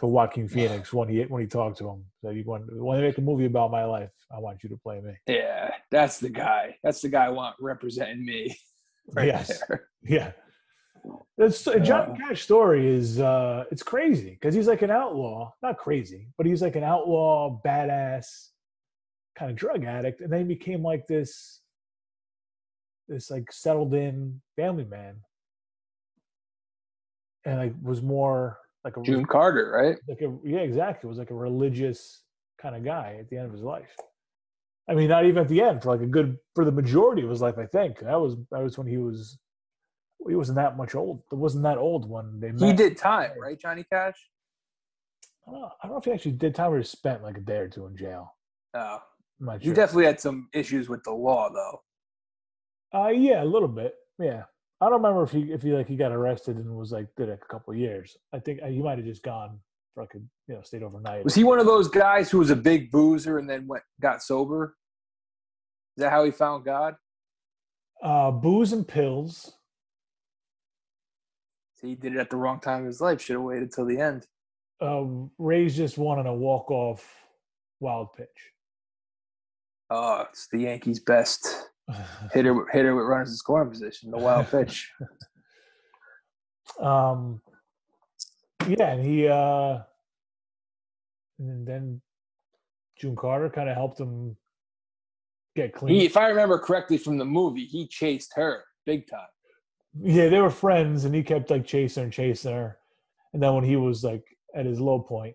S1: to Joaquin Phoenix when he when he talked to him that he wanted when they make a movie about my life I want you to play me
S2: Yeah, that's the guy. That's the guy I want representing me. Right
S1: yes
S2: there.
S1: yeah that's Johnny
S2: Uh.
S1: Cash story is uh it's crazy because he's like an outlaw not crazy but he's like an outlaw badass kind of drug addict and then he became like this this like settled in family man. And like was more like a
S2: June Carter, right?
S1: like a yeah exactly It was like a religious kind of guy at the end of his life. I mean not even at the end for like a good for the majority of his life i think. That was that was when he was he wasn't that much old it wasn't that old when they met.
S2: He did time, right, Johnny Cash?
S1: I don't, know, I don't know if he actually did time or just spent like a day or two in jail.
S2: Oh, he
S1: sure
S2: definitely had some issues with the law, though.
S1: uh yeah a little bit yeah i don't remember if he if he like he got arrested and was like did it a couple of years i think uh, he might have just gone for like a you know stayed overnight
S2: Was he one of those guys who was a big boozer and then went got sober? Is that how he found God?
S1: uh booze and pills
S2: So he did it at the wrong time of his life. Should have waited till the end.
S1: uh, Rays just won on a walk off wild pitch.
S2: Oh, it's the Yankees' best hitter. Hitter with runners in scoring position. The wild pitch.
S1: um, yeah, and he uh, and then June Carter kind of helped him get clean.
S2: He, if I remember correctly from the movie, he chased her big time.
S1: yeah, they were friends, and he kept like chasing her and chasing her. And then when he was like at his low point,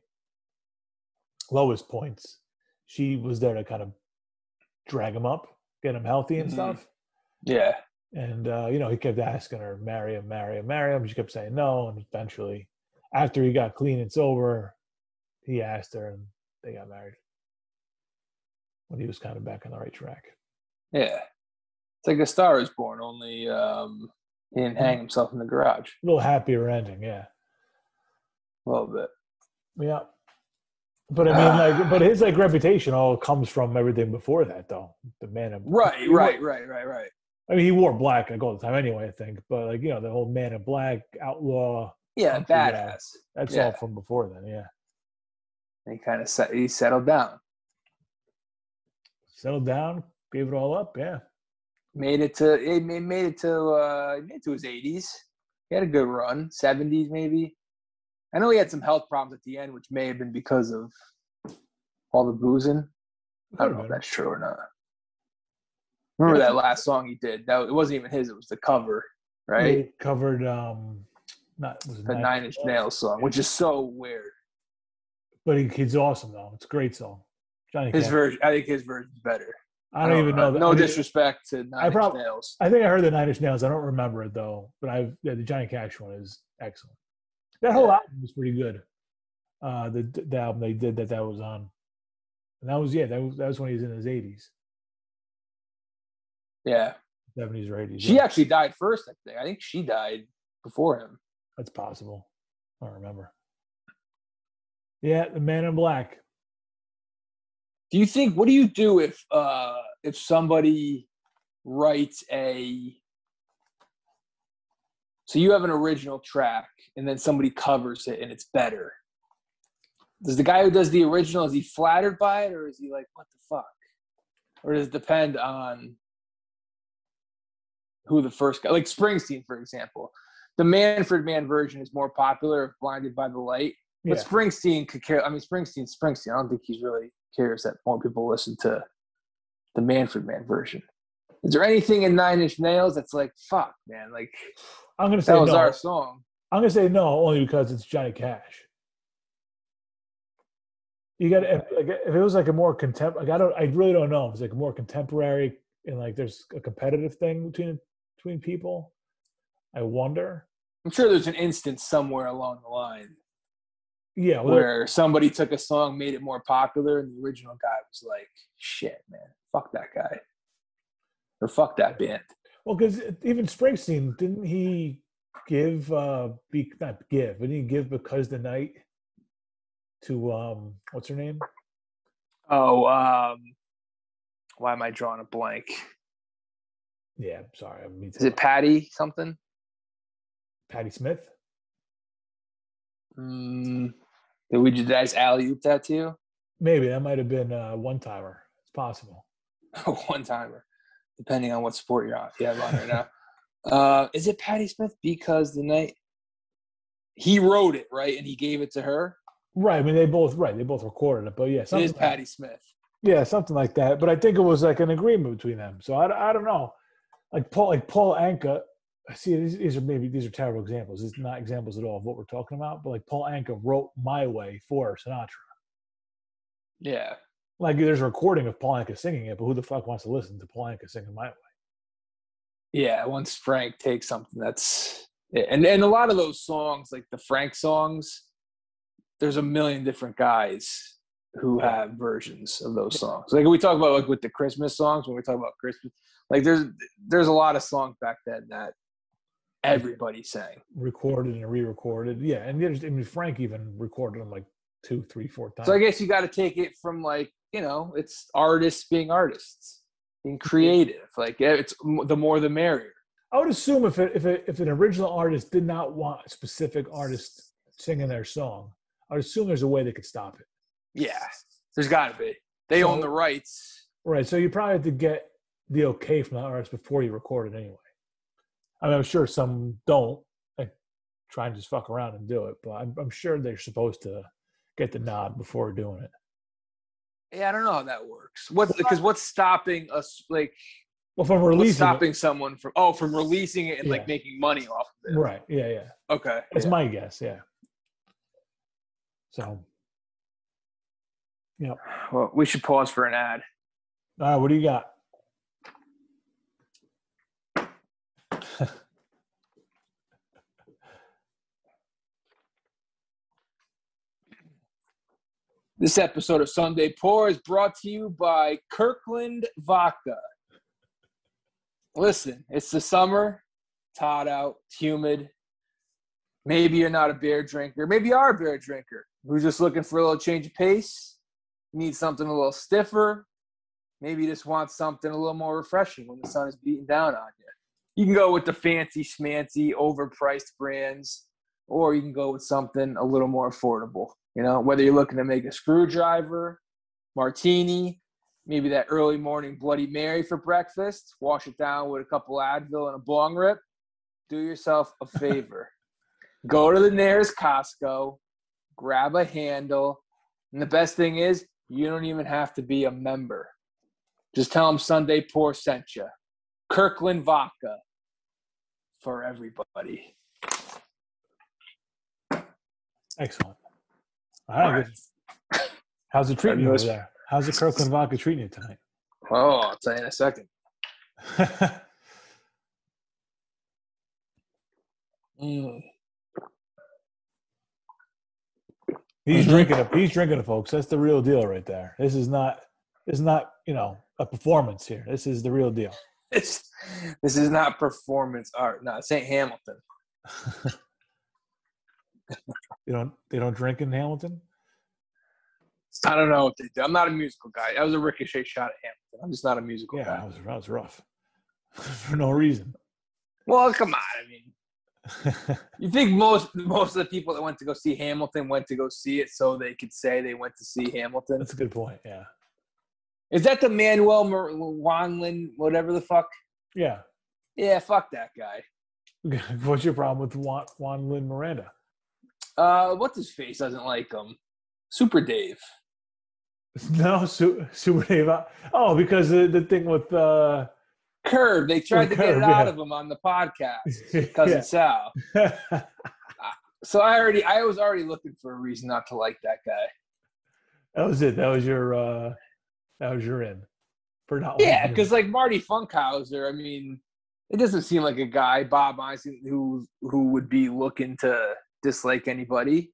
S1: lowest points, she was there to kind of drag him up, get him healthy and
S2: Mhm.
S1: stuff.
S2: Yeah.
S1: And uh, you know, he kept asking her, marry him, marry him, marry him. She kept saying no, and eventually, after he got clean and sober, he asked her, and they got married. When he was kind of back on the right track.
S2: Yeah. It's like a Star is Born, only um, he didn't hang himself in the garage.
S1: A little happier ending, yeah,
S2: A little bit.
S1: yeah. But I mean, like, but his like reputation all comes from everything before that, though. The man in
S2: right,
S1: he wore-
S2: right, right, right, right.
S1: I mean, he wore black like all the time anyway. I think, but like you know, the whole man in black outlaw.
S2: Yeah,
S1: Country
S2: badass.
S1: That's
S2: Yeah.
S1: all from before then. Yeah,
S2: He kind of set, he settled down,
S1: settled down, gave it all up. Yeah,
S2: made it to made, made it to uh, made it to his eighties. He had a good run, seventies maybe. I know he had some health problems at the end, which may have been because of all the boozing. I don't know if that's true or not. Remember that last song he did? That it wasn't even his; it was the cover, right?
S1: He covered um, not was
S2: The Nine Inch Nails song, which is so weird.
S1: But he, he's awesome though. It's a great song. Johnny
S2: His
S1: Cash.
S2: version, I think his version's better.
S1: I don't even know. that-
S2: No
S1: I mean,
S2: disrespect to Nine Inch
S1: prob-
S2: Nails.
S1: I think I heard the Nine Inch Nails. I don't remember it though. But I yeah, the Johnny Cash one is excellent. That whole
S2: Yeah.
S1: album was pretty good. Uh, the the album they did that that was on, and that was yeah that was that was when he was in his eighties,
S2: Yeah,
S1: seventies or eighties.
S2: she actually died first. I think. I think she died before him.
S1: That's possible. I don't remember. Yeah, the Man in Black.
S2: Do you think? What do you do if uh if somebody writes a so you have an original track and then somebody covers it and it's better? Does the guy who does the original is he flattered by it or is he like what the fuck? Or does it depend on who the first guy like Springsteen, for example? The Manfred Mann version is more popular of Blinded by the Light. But
S1: Yeah.
S2: Springsteen could care. I mean, Springsteen Springsteen. I don't think he's really cares that more people listen to the Manfred Mann version. Is there anything in Nine Inch Nails that's like, fuck, man? Like
S1: I'm gonna say
S2: that was
S1: no.
S2: our song.
S1: I'm gonna say no only because it's Johnny Cash. You got if, like, if it was like a more contem like I don't I really don't know if it's like more contemporary and like there's a competitive thing between between people. I wonder.
S2: I'm sure there's an instance somewhere along the line
S1: Yeah, well,
S2: where somebody took a song, made it more popular, and the original guy was like, "Shit, man, fuck that guy," or "Fuck that band."
S1: well, because even Springsteen didn't he give uh be not give, but he give because the night to um what's her name?
S2: Oh, um, why am I drawing a blank?
S1: Yeah, sorry, I mean
S2: Is it Patty something?
S1: Patti Smith?
S2: Mm, did we did just alley oop that to you?
S1: Maybe that might have been uh, one timer. It's possible.
S2: One timer, depending on what sport you're on. You have on right now. Uh, is it Patti Smith? Because the night he wrote it right, and he gave it to her.
S1: Right. I mean, they both right. They both recorded it, but yeah,
S2: It is
S1: like-
S2: Patti Smith.
S1: yeah, something like that. But I think it was like an agreement between them. So I, I don't know. Like Paul, like Paul Anka. See, these, these are maybe these are terrible examples. It's not examples at all of what we're talking about. But like Paul Anka wrote "My Way" for Sinatra.
S2: Yeah,
S1: Like there's a recording of Paul Anka singing it, but who the fuck wants to listen to Paul Anka singing "My Way"?
S2: yeah. Once Frank takes something, that's yeah. and and a lot of those songs, like the Frank songs, there's a million different guys who have versions of those songs. Like we talk about like with the Christmas songs when we talk about Christmas, like there's there's a lot of songs back then that everybody sang.
S1: Recorded and re-recorded. Yeah, and there's, I mean, Frank even recorded them like two, three, four times.
S2: So I guess you got to take it from like you know, it's artists being artists, being creative. Like it's the more the merrier.
S1: I would assume if it, if it, if an original artist did not want a specific artist singing their song, I would assume there's a way they could stop it.
S2: Yeah, there's got to be. They own the rights.
S1: Right. So you probably have to get the okay from the artist before you record it anyway. I mean, I'm sure some don't like try and just fuck around and do it, but I'm, I'm sure they're supposed to get the nod before doing it.
S2: Yeah, I don't know how that works. What's because what's stopping us? Like
S1: Well, from releasing
S2: stopping someone from oh from releasing it and
S1: Yeah.
S2: like making money off of
S1: it.
S2: it?
S1: Right. Yeah. Yeah.
S2: Okay.
S1: That's
S2: yeah.
S1: my guess. Yeah. So, yeah.
S2: Well, we should pause for an ad.
S1: all right. What do you got?
S2: This episode of Sunday Pour is brought to you by Kirkland Vodka. Listen, it's the summer, it's hot out, it's humid. Maybe you're not a beer drinker. Maybe you are a beer drinker who's just looking for a little change of pace. need something a little stiffer. Maybe you just want something a little more refreshing when the sun is beating down on you. You can go with the fancy, smancy, overpriced brands, or you can go with something a little more affordable. You know, whether you're looking to make a screwdriver, martini, maybe that early morning Bloody Mary for breakfast, wash it down with a couple Advil and a bong rip, do yourself a favor. Go to the nearest Costco, grab a handle, and the best thing is you don't even have to be a member. Just tell them Sunday Pour sent you. Kirkland Vodka for everybody.
S1: Excellent. All right.
S2: All right.
S1: How's it treating you over there? How's the Kirkland vodka treating you tonight?
S2: Oh, I'll tell you in a second. Mm.
S1: he's
S2: Mhm.
S1: drinking it. He's drinking it, folks. That's the real deal right there. This is not. This is not. You know, a performance here. This is the real deal.
S2: This, this is not performance art. No, it's St. Hamilton.
S1: You don't. They don't drink in Hamilton.
S2: I don't know what they do. I'm not a musical guy. That was a ricochet shot at Hamilton. I'm just not a musical
S1: Yeah,
S2: guy.
S1: that was that was rough for no reason.
S2: Well, come on. I mean, you think most most of the people that went to go see Hamilton went to go see it so they could say they went to see Hamilton?
S1: That's a good point. Yeah.
S2: Is that the Manuel Mer- Wanlin, whatever the fuck?
S1: Yeah.
S2: Yeah, fuck that guy.
S1: What's your problem with Juan, Miranda?
S2: Uh, what's his face doesn't like him? Super Dave.
S1: No, Su- Super Dave. uh, Oh, because the, the thing with uh,
S2: Curb. They tried to get
S1: Curb,
S2: it out
S1: yeah.
S2: of him on the podcast. Cousin. Sal. So I already, I was already looking for a reason not to like that guy.
S1: that was it. That was your uh, that was your in for not.
S2: Yeah, because like Marty Funkhouser, I mean, it doesn't seem like a guy, Bob Einstein, who who would be looking to dislike anybody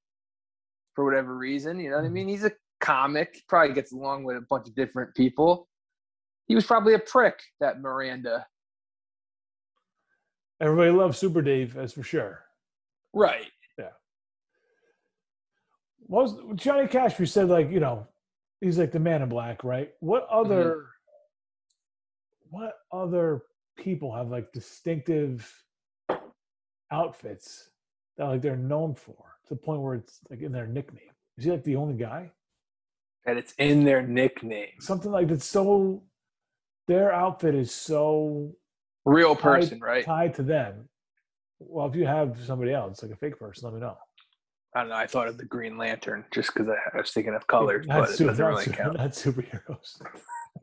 S2: for whatever reason. You know what I mm-hmm. mean? He's a comic, probably gets along with a bunch of different people. He was probably a prick, that Miranda.
S1: everybody loves Super Dave, that's for sure.
S2: Right. Yeah.
S1: What was Johnny Cash? We said like you know, he's like the Man in Black, right? What mm-hmm. other, what other people have like distinctive outfits that like they're known for to the point where it's like in their nickname? Is he like the only guy?
S2: And it's in their nickname.
S1: Something like that's so. Their outfit is so
S2: Real
S1: tied-
S2: person, right?
S1: tied to them. Well, if you have somebody else, like a fake person, let me know.
S2: I don't know. I thought of the Green Lantern just because I, was thinking of colors,
S1: Not
S2: but it doesn't really count.
S1: Not superheroes.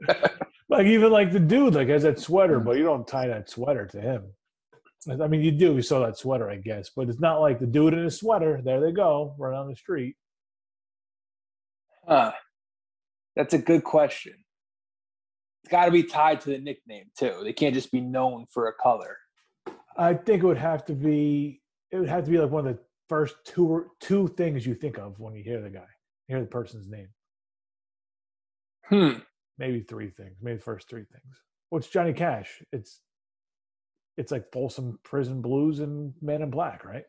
S1: like even like the dude like has that sweater, hmm. but you don't tie that sweater to him. I mean, you do. You saw that sweater, I guess, but it's not like the dude in a sweater. There they go, right on the street.
S2: Huh. That's a good question. It's got to be tied to the nickname too. They can't just be known for a color.
S1: I think it would have to be. It would have to be like one of the first two or two things you think of when you hear the guy, hear the person's name.
S2: Hmm.
S1: Maybe three things. Maybe the first three things. What's Johnny Cash? It's it's like Folsom Prison Blues and Man in Black, right?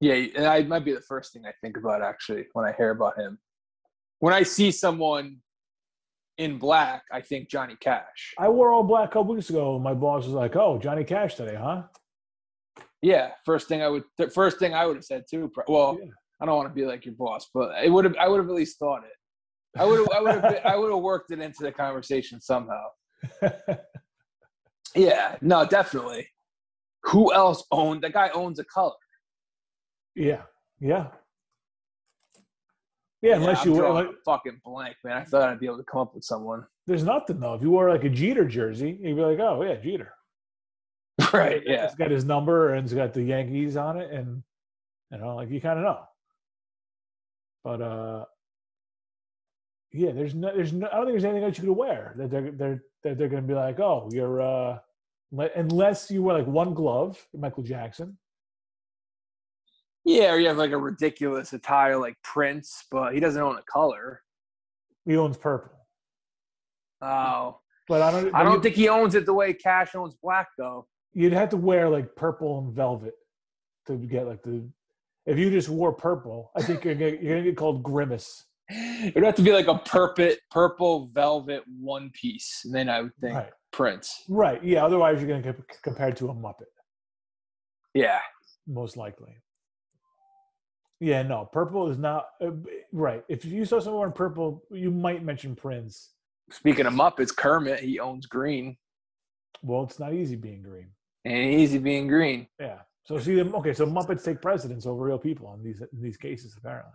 S2: Yeah, and I might be the first thing I think about actually when I hear about him. When I see someone in black, I think Johnny Cash.
S1: I wore all black a couple weeks ago. and My boss was like, "Oh, Johnny Cash today, huh?"
S2: Yeah, first thing I would, the first thing I would have said too. pro- Well,
S1: Yeah.
S2: I don't want to be like your boss, but it would have, I would have at least thought it. I would have, I would have, I would have worked it into the conversation somehow. Yeah, no, definitely. Who else owned? That guy owns a color.
S1: yeah, yeah, yeah. Unless
S2: I'm
S1: you wear, like,
S2: a fucking blank, man. I thought I'd be able to come up with someone.
S1: there's nothing though. If you wore like a Jeter jersey, you'd be like, "Oh yeah, Jeter."
S2: Right? Yeah.
S1: It's got his number and it's got the Yankees on it, and you know, like you kind of know. But uh, yeah, there's no, there's no. I don't think there's anything else you could wear that they're they're that they're to be like, "Oh, you're." uh Unless you wear like one glove, Michael Jackson.
S2: Yeah, or you have like a ridiculous attire like Prince, but he doesn't own a color.
S1: He owns purple.
S2: Oh,
S1: But I don't.
S2: I don't
S1: you-
S2: think he owns it the way Cash owns black, though.
S1: you'd have to wear like purple and velvet to get like the If you just wore purple, I think you're gonna, you're gonna get called grimace.
S2: It would have to be like a purple purple velvet one piece, and then I would think
S1: Right.
S2: Prince.
S1: Right. Yeah. Otherwise, you're gonna get compared to a Muppet,
S2: Yeah,
S1: most likely. Yeah. No, purple is not uh, right. If you saw someone wearing purple, you might mention Prince.
S2: Speaking of Muppets, Kermit he owns green,
S1: Well, it's not easy being green.
S2: and easy being green.
S1: Yeah. So see them. Okay. So Muppets take precedence over real people in these in these cases, apparently.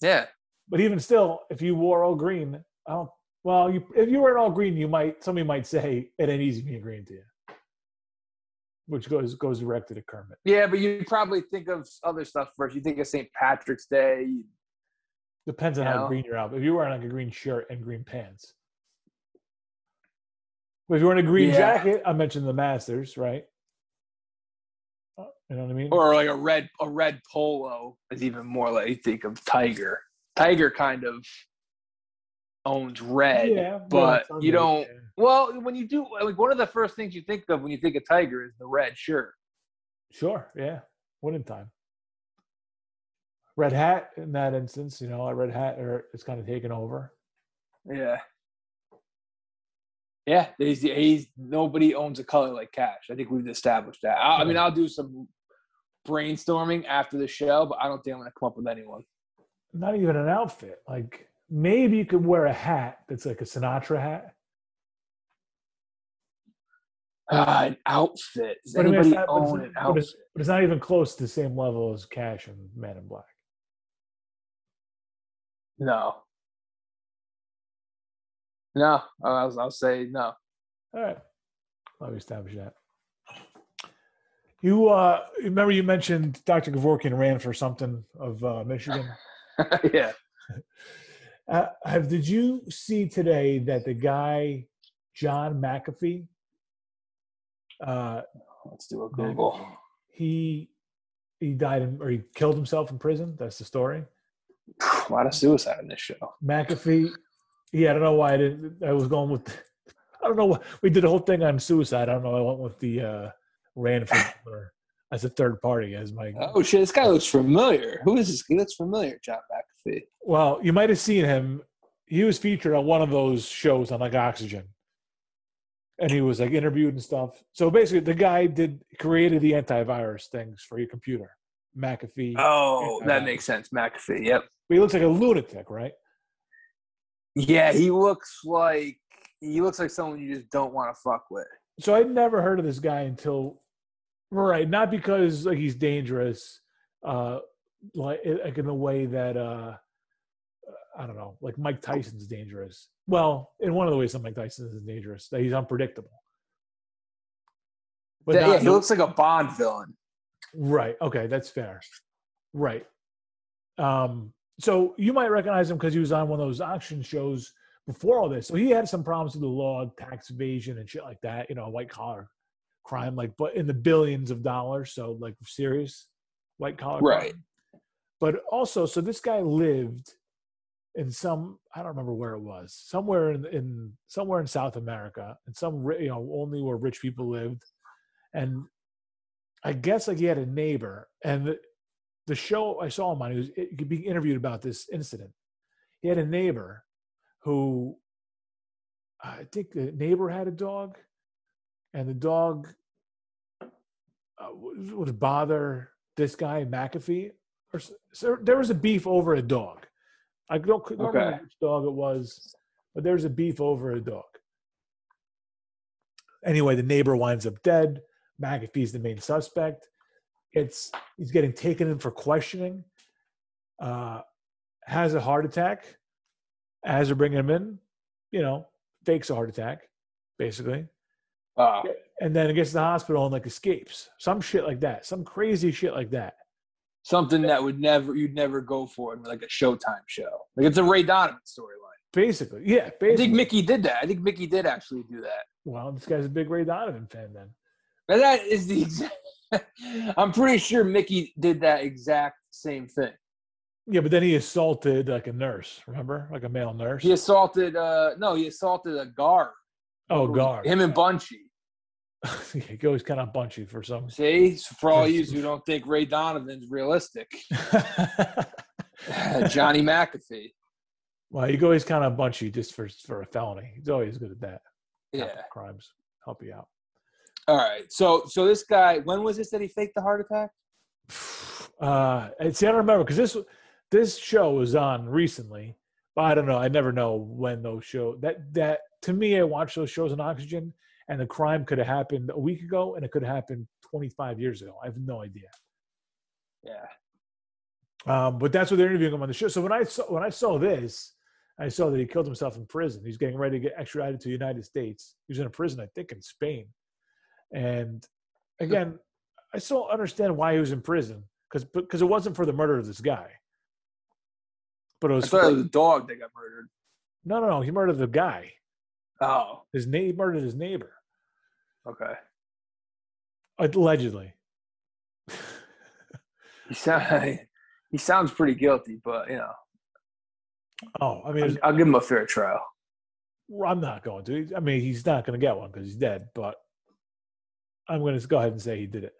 S2: Yeah,
S1: But even still, if you wore all green, I don't. Well, you if you were in all green, you might somebody might say it ain't easy being green to you, which goes goes directly to Kermit.
S2: yeah, but you probably think of other stuff first. You think of St. Patrick's Day.
S1: Depends on
S2: You
S1: how
S2: know?
S1: green you're out. If you're wearing like a green shirt and green pants, but if you're wearing a green
S2: Yeah.
S1: jacket, I mentioned the Masters, right? Uh, You know what I mean?
S2: or like a red a red polo is even more like you think of Tiger. Tiger kind of owns red,
S1: yeah,
S2: but you don't.
S1: yeah.
S2: Well, when you do, like one of the first things you think of when you think of Tiger is the red shirt.
S1: Sure, yeah, winning time. Red hat in that instance, you know, a red hat or it's kind of taken over.
S2: Yeah, yeah. He's, he's nobody owns a color like Cash. I think we've established that. I, I mean, I'll do some brainstorming after the show, but I don't think I'm going to come up with anyone.
S1: Not even an outfit. Like maybe you could wear a hat that's like a Sinatra hat.
S2: Ah, an outfit. Does
S1: But I mean,
S2: anybody
S1: not- it's
S2: own
S1: not-
S2: an
S1: but
S2: outfit?
S1: it's, but it's not even close to the same level as Cash and Man in Black.
S2: No. No, I'll, I'll say no.
S1: All right. Let me establish that. You uh remember you mentioned Dr. Kevorkian ran for something of uh, Michigan.
S2: yeah.
S1: Uh, have did you see today that the guy John McAfee uh
S2: Let's do a Google.
S1: he he died in, or he killed himself in prison? That's the story.
S2: A lot of suicide in this show.
S1: McAfee. Yeah, I don't know why I didn't. I was going with. I don't know. what We did a whole thing on suicide. I don't know. I went with the uh, ran for as a third party as my.
S2: Oh shit, this guy looks familiar. Who is this? He looks familiar, John McAfee.
S1: Well, you might have seen him. He was featured on one of those shows on like Oxygen, and he was like interviewed and stuff. So basically, the guy did created the antivirus things for your computer. McAfee.
S2: Oh, that makes sense. McAfee. Yep.
S1: But he looks like a lunatic, right?
S2: Yeah, he looks like he looks like someone you just don't want to fuck with.
S1: so I'd never heard of this guy until right, not because like he's dangerous, uh like like in the way that uh I don't know, like Mike Tyson's dangerous. Well, in one of the ways that Mike Tyson is dangerous, that he's unpredictable. But
S2: yeah,
S1: not-
S2: he looks like a Bond villain.
S1: right. Okay, that's fair. Right. Um so you might recognize him because he was on one of those auction shows before all this. So he had some problems with the law, tax evasion and shit like that, you know, white collar crime, like but in the billions of dollars. So like serious white collar
S2: Right.
S1: crime. But also, so this guy lived in some I don't remember where it was, somewhere in, in somewhere in South America, and some you know only where rich people lived, and I guess like he had a neighbor, and the, the show I saw him on, he was it, being interviewed about this incident. He had a neighbor who I think the neighbor had a dog, and the dog uh, would would bother this guy McAfee. Or so there was a beef over a dog. I don't, don't
S2: Okay.
S1: remember which dog it was, but there was a beef over a dog. Anyway, the neighbor winds up dead. McAfee's the main suspect. It's he's getting taken in for questioning. Uh, has a heart attack as they're bringing him in. You know, fakes a heart attack, basically
S2: Uh,
S1: and then it gets to the hospital and like escapes. Some shit like that. Some crazy shit like that.
S2: Something that would never you'd never go for in like a Showtime show. Like it's a Ray Donovan storyline.
S1: Basically, yeah.
S2: I think Mickey did that. I think Mickey did actually do that.
S1: well, this guy's a big Ray Donovan fan. Then
S2: But that is the exact. I'm pretty sure Mickey did that exact same thing.
S1: yeah, but then he assaulted like a nurse. Remember, like a male nurse.
S2: He assaulted. uh No, he assaulted a guard.
S1: oh, guard.
S2: Him and Bunchy.
S1: he goes kind of bunchy for some.
S2: See, so for all you who don't think Ray Donovan's realistic, Johnny McAfee.
S1: well, you go always kind of bunchy just for for a felony. He's always good at that.
S2: Yeah.
S1: Crimes help you out.
S2: All right. So so this guy, when was this that he faked the heart attack?
S1: Uh, see, I don't remember because this this show was on recently, but I don't know. I never know when those show that that to me, I watch those shows on Oxygen, and the crime could have happened a week ago, and it could have happened 25 years ago. I have no idea.
S2: Yeah.
S1: Um, but that's what they're interviewing him on the show. So when I saw when I saw this, I saw that he killed himself in prison. He's getting ready to get extradited to the United States. He was in a prison, I think, in Spain. And again, I still understand why he was in prison because because it wasn't for the murder of this guy, but it was
S2: thought
S1: for,
S2: the dog that got murdered.
S1: no, no, no. He murdered the guy.
S2: Oh,
S1: His na- he murdered his neighbor
S2: okay.
S1: allegedly.
S2: He sound, he sounds pretty guilty, but you know,
S1: Oh, I mean,
S2: I'll, I'll give him a fair trial.
S1: I'm not going to. I mean, he's not going to get one because he's dead. But I'm going to go ahead and say he did it.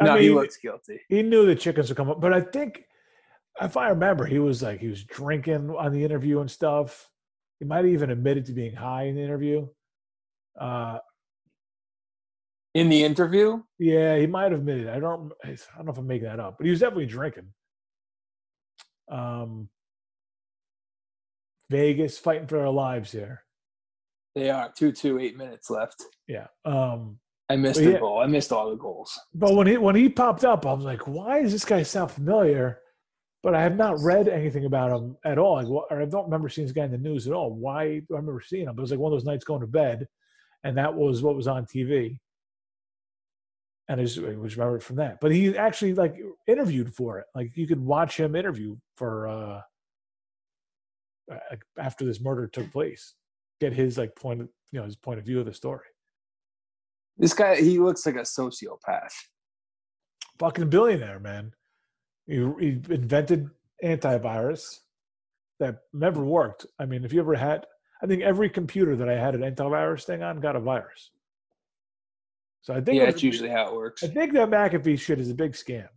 S1: I
S2: No, he looks guilty.
S1: he knew the chickens would come up, but I think if I remember, he was like he was drinking on the interview and stuff. He might have even admitted to being high in the interview. Uh,
S2: In the interview,
S1: yeah, he might have admitted. I don't. I don't know if I'm making that up, but he was definitely drinking. Um, Vegas fighting for their lives here.
S2: they are two two eight minutes left.
S1: Yeah. Um,
S2: I missed the
S1: yeah.
S2: goal. I missed all the goals.
S1: But when he when he popped up, I was like, why does this guy sound familiar? But I have not read anything about him at all. Like, what, or I don't remember seeing this guy in the news at all. Why do I remember seeing him? But it was like one of those nights going to bed, and that was what was on TV. And I just, I just remembered from that. But he actually like interviewed for it. Like you could watch him interview for uh after this murder took place, get his like point of you know his point of view of the story.
S2: This guy, he looks like a sociopath.
S1: fucking billionaire, man. He, he invented antivirus that never worked. I mean, if you ever had, I think every computer that I had an antivirus thing on got a virus. So I think
S2: Yeah, that's usually how it works.
S1: I think that McAfee shit is a big scam.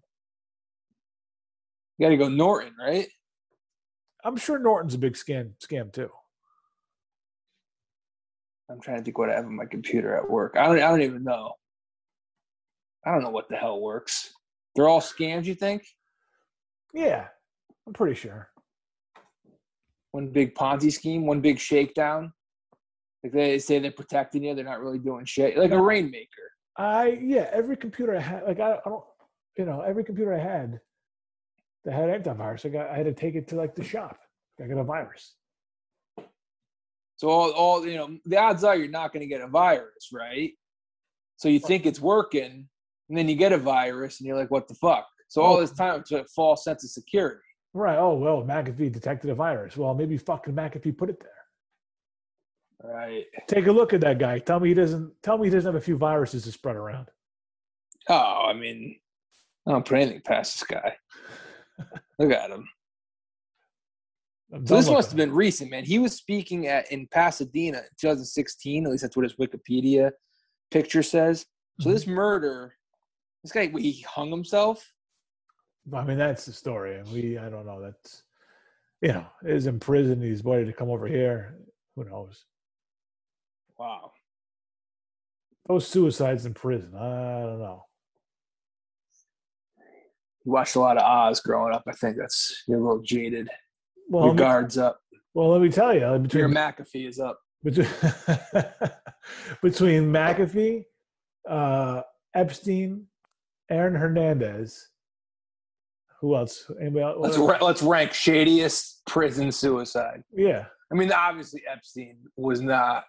S2: You got to go Norton, right?
S1: I'm sure Norton's a big scam scam too.
S2: I'm trying to think what I have on my computer at work. I don't. I don't even know. I don't know what the hell works. They're all scams. You think?
S1: Yeah, I'm pretty sure.
S2: One big Ponzi scheme, one big shakedown. Like they say they're protecting you, they're not really doing shit. Like a rainmaker.
S1: I yeah, every computer I had, like I, I don't, you know, every computer I had that had antivirus, I got, I had to take it to like the shop. I got a virus.
S2: So all, all you know, the odds are you're not going to get a virus, right? So you think it's working, and then you get a virus, and you're like, "What the fuck?" So all this time it's a false sense of security.
S1: Right. Oh well, McAfee detected a virus. Well, maybe fucking McAfee put it there.
S2: Right.
S1: Take a look at that guy. Tell me he doesn't. Tell me he doesn't have a few viruses to spread around.
S2: Oh, I mean, I don't put anything past this guy. Look at him. So this must have been recent, man. He was speaking at in Pasadena in 2016. At least that's what his Wikipedia picture says. So
S1: Mhm.
S2: this murder, this guy he hung himself.
S1: I mean, that's the story, and we. I don't know. That's you know, is in prison. He's ready to come over here. Who knows?
S2: Wow.
S1: Those suicides in prison. I don't know.
S2: You watched a lot of Oz growing up. I think that's you're a little jaded.
S1: Well,
S2: Your
S1: me,
S2: guards up.
S1: well, let me tell you,
S2: Your McAfee is up.
S1: between, between McAfee, uh, Epstein, Aaron Hernandez. Who else? Anybody else?
S2: Let's ra- let's rank shadiest prison suicide.
S1: yeah,
S2: I mean, obviously Epstein was not.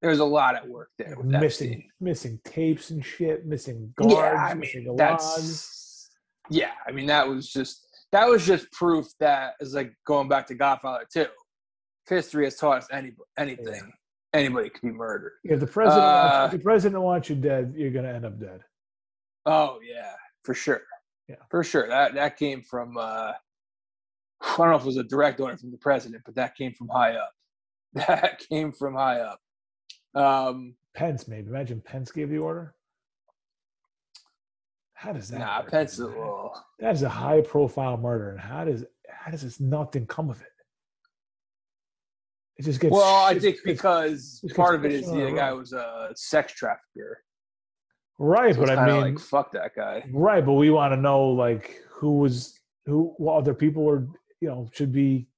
S2: There's a lot at work there with
S1: missing
S2: Epstein.
S1: missing tapes and shit, missing guards,
S2: Yeah, I mean that's. Yeah, I mean that was just that was just proof that is like going back to Godfather too. History has taught us any anything. Anybody can be murdered.
S1: If the president, wants,
S2: Uh,
S1: if the president wants you dead, you're gonna end up dead.
S2: Oh yeah, for sure.
S1: Yeah.
S2: for sure. That that came from. uh I don't know if it was a direct order from the president, but that came from high up. That came from high up. Um,
S1: Pence, maybe. Imagine Pence gave the order. How does that?
S2: nah,
S1: work,
S2: Pence is a little.
S1: That is a high profile murder, and how does how does this nothing come of it? It just gets.
S2: Well, I think because part of it is the guy was a sex trafficker.
S1: Right,
S2: So
S1: but I mean,
S2: like fuck that guy.
S1: right, but we want to know like who was who, what other people were, you know, should be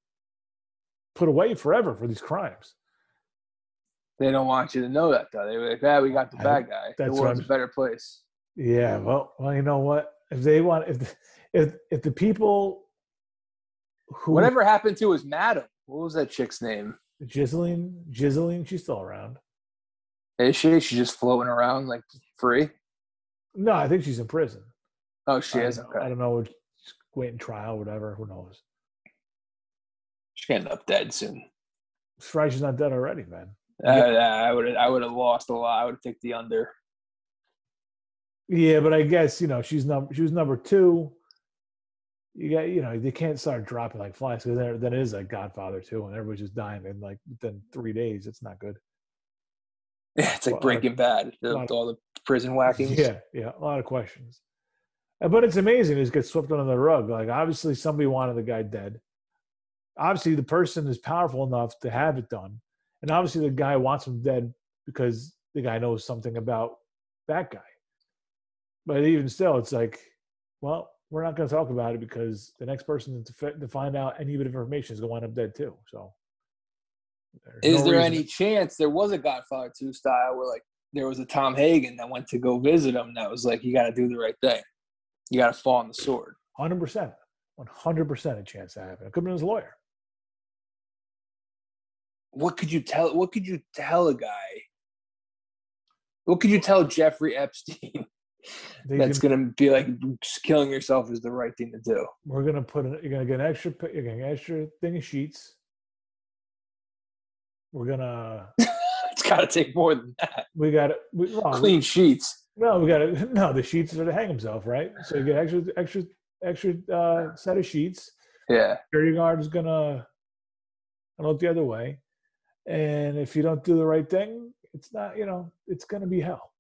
S1: put away forever for these crimes.
S2: They don't want you to know that though. They were like, "Yeah, we got the bad guy. The
S1: that's what
S2: world's a better place."
S1: Yeah, well, well, you know what? If they want, if if if the people who
S2: Whatever happened to his madam? What was that chick's name?
S1: Ghislaine, Ghislaine, she's still around.
S2: Is she? She's just floating around like free.
S1: No, I think she's in prison.
S2: Oh, she
S1: I
S2: is. Okay.
S1: I don't know. She's Waiting trial, whatever. Who knows?
S2: She gonna end up dead soon.
S1: Surprised she's not dead already, man.
S2: Uh, I would. I would have lost a lot. I would take the under.
S1: Yeah, but I guess you know she's number. She was number two. You got you know they can't start dropping like flies because there that is a Godfather too, and everybody's just dying in like within three days. It's not good.
S2: Yeah, it's like
S1: Well,
S2: Breaking Bad.
S1: of-
S2: all the prison whackings.
S1: Yeah, yeah, a lot of questions. Uh, But it's amazing. It gets swept under the rug. Like obviously somebody wanted the guy dead. Obviously the person is powerful enough to have it done, and obviously the guy wants him dead because the guy knows something about that guy. But even still, it's like, well, we're not going to talk about it because the next person to, to find out any bit of information is going to wind up dead too. So, there's
S2: Is
S1: no
S2: there
S1: reason-
S2: any chance there was a Godfather 2 style where like there was a Tom Hagen that went to go visit him that was like, you got to do the right thing. You got to fall on the sword.
S1: Hundred percent, one hundred percent a chance to happen. It could have been his lawyer.
S2: What could you tell? What could you tell a guy? What could you tell Jeffrey Epstein
S1: They
S2: that's going to be like killing yourself is the right thing to do?
S1: we're gonna put an, you're gonna get an extra you're gonna get an extra thing of sheets. We're gonna
S2: it's got to take more than that.
S1: we got we, well,
S2: Clean sheets.
S1: no we got to no the sheets are to hang himself right. So you get extra extra extra uh, set of sheets.
S2: Yeah.
S1: Security guard is gonna I look the other way, and if you don't do the right thing, it's not you know it's gonna be hell.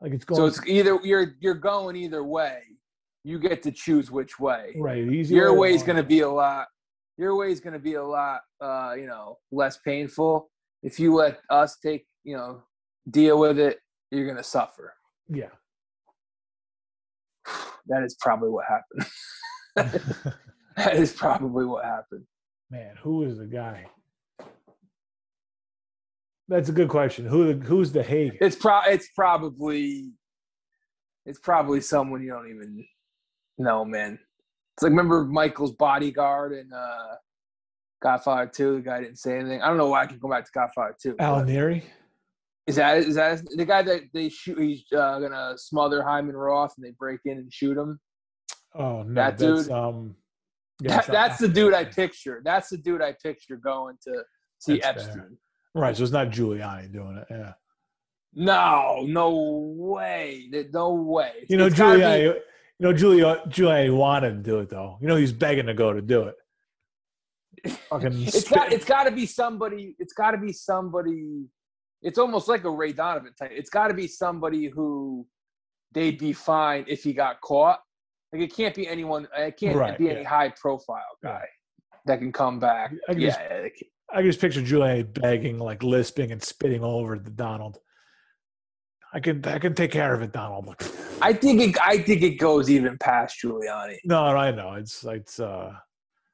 S1: Like it's going
S2: So it's either you're you're going either way. You get to choose which way.
S1: right. Easy
S2: Your
S1: way
S2: way is going to be a lot. Your way is going to be a lot, uh, you know, less painful. If you let us take, you know, deal with it, you're going to suffer.
S1: yeah.
S2: That is probably what happened. that is probably what happened.
S1: Man, who is the guy? That's a good question. Who the, who's the Hagen?
S2: It's pro. It's probably. It's probably someone you don't even know, man. It's like remember Michael's bodyguard and uh, Godfather Two. The guy didn't say anything. I don't know why I can go back to Godfather Two.
S1: Alan?
S2: Is that is that the guy that they shoot? He's uh, gonna smother Hyman Roth and they break in and shoot him.
S1: Oh no,
S2: That
S1: that's
S2: dude?
S1: um. yeah,
S2: That, that's the dude I picture. That's the dude I picture going to see
S1: That's fair.
S2: Epstein.
S1: Right, so it's not Giuliani doing it. Yeah,
S2: No, no way. No way.
S1: you know
S2: It's gotta be-
S1: Giuliani. You know Giuliani, Giuliani wanted to do it though. You know he's begging to go to do it. Fucking
S2: it's
S1: spit-
S2: got it's got to be somebody. It's got to be somebody. It's almost like a Ray Donovan type. It's got to be somebody who they'd be fine if he got caught. Like it can't be anyone. It can't
S1: Right,
S2: be any high profile guy that can come back.
S1: I can
S2: yeah,
S1: just- I can just picture Giuliani begging, like lisping and spitting all over the Donald. I can I can take care of it, Donald.
S2: I think it. I think it goes even past Giuliani.
S1: no, I know it's it's uh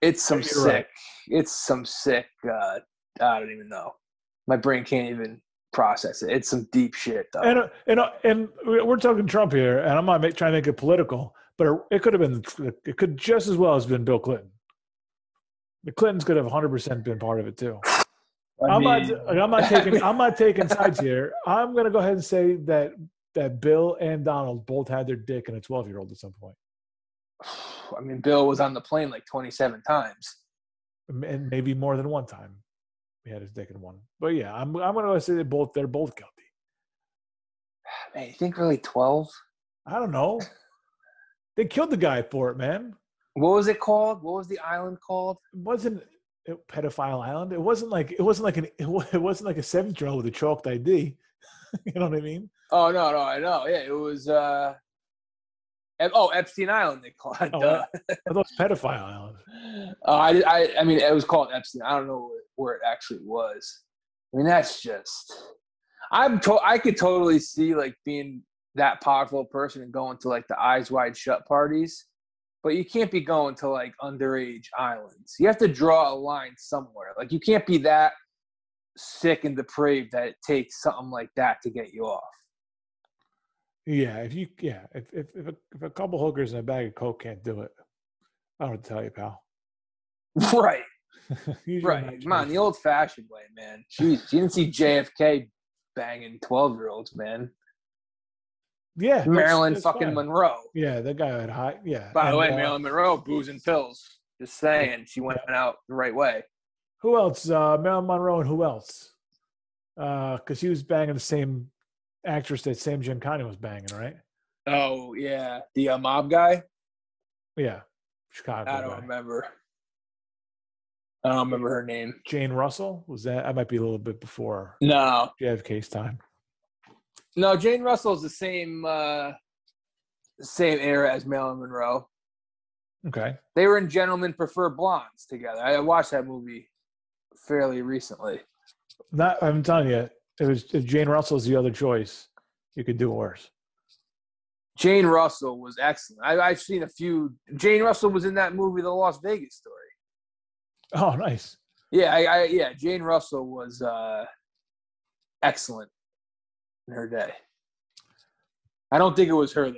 S2: It's some sick.
S1: right.
S2: It's some sick. Uh, I don't even know. My brain can't even process it. It's some deep shit though.
S1: and uh, and uh, and we're talking Trump here, and I'm not make, trying to make it political, but it could have been it could just as well as been Bill Clinton. The Clintons could have 100 percent been part of it too.
S2: I
S1: I'm
S2: mean-
S1: not I'm not taking I'm not taking sides here. I'm going to go ahead and say that that Bill and Donald both had their dick in a 12 year old at some point,
S2: I mean, Bill was on the plane like 27 times.
S1: and maybe more than one time. He had his dick in one, but yeah, I'm I'm going to say they both they're both guilty.
S2: Man, you think really 12?
S1: I don't know. They killed the guy for it, man.
S2: What was it called? What was the island called?
S1: It wasn't pedophile island. It wasn't like it wasn't like an it wasn't like a seventh year old with a chalked ID. you know what I mean?
S2: Oh no, no, I know. Yeah, it was. uh Oh, Epstein Island. They call it.
S1: Oh,
S2: duh.
S1: I thought it was pedophile island.
S2: Uh, I, I, I mean, it was called Epstein. I don't know where it actually was. I mean, that's just. I'm. To- I could totally see like being that powerful person and going to like the eyes wide shut parties, but you can't be going to like underage islands. You have to draw a line somewhere. Like you can't be that sick and depraved that it takes something like that to get you off.
S1: Yeah, if you yeah, if if if a, if a couple hookers and a bag of coke can't do it, I don't tell you, pal.
S2: Right. Right. Come on, the old fashioned way, man. Jeez, you didn't see JFK banging 12 year olds, man.
S1: Yeah,
S2: Marilyn
S1: that's
S2: fucking
S1: fine.
S2: Monroe.
S1: Yeah, that guy had high. Yeah.
S2: By the
S1: and,
S2: way,
S1: uh,
S2: Marilyn Monroe, booze and pills. Just saying, she went out the right way.
S1: Who else? Uh, Marilyn Monroe and who else? Uh because he was banging the same actress that Sam Giancana was banging, right?
S2: Oh, yeah. The uh, mob guy?
S1: Yeah, Chicago.
S2: I don't
S1: guy.
S2: remember. I don't remember her name.
S1: Jane Russell was that? I might be a little bit before
S2: No.
S1: JFK's time.
S2: No, Jane Russell's the same uh same era as Marilyn Monroe.
S1: Okay.
S2: They were in Gentlemen Prefer Blondes together. I watched that movie fairly recently.
S1: Not. I'm telling you, it was if Jane Russell's the other choice, you could do worse.
S2: Jane Russell was excellent. I, I've seen a few. Jane Russell was in that movie, The Las Vegas Story.
S1: Oh, nice.
S2: Yeah, I, I yeah, Jane Russell was uh, excellent in her day. I don't think it was her though.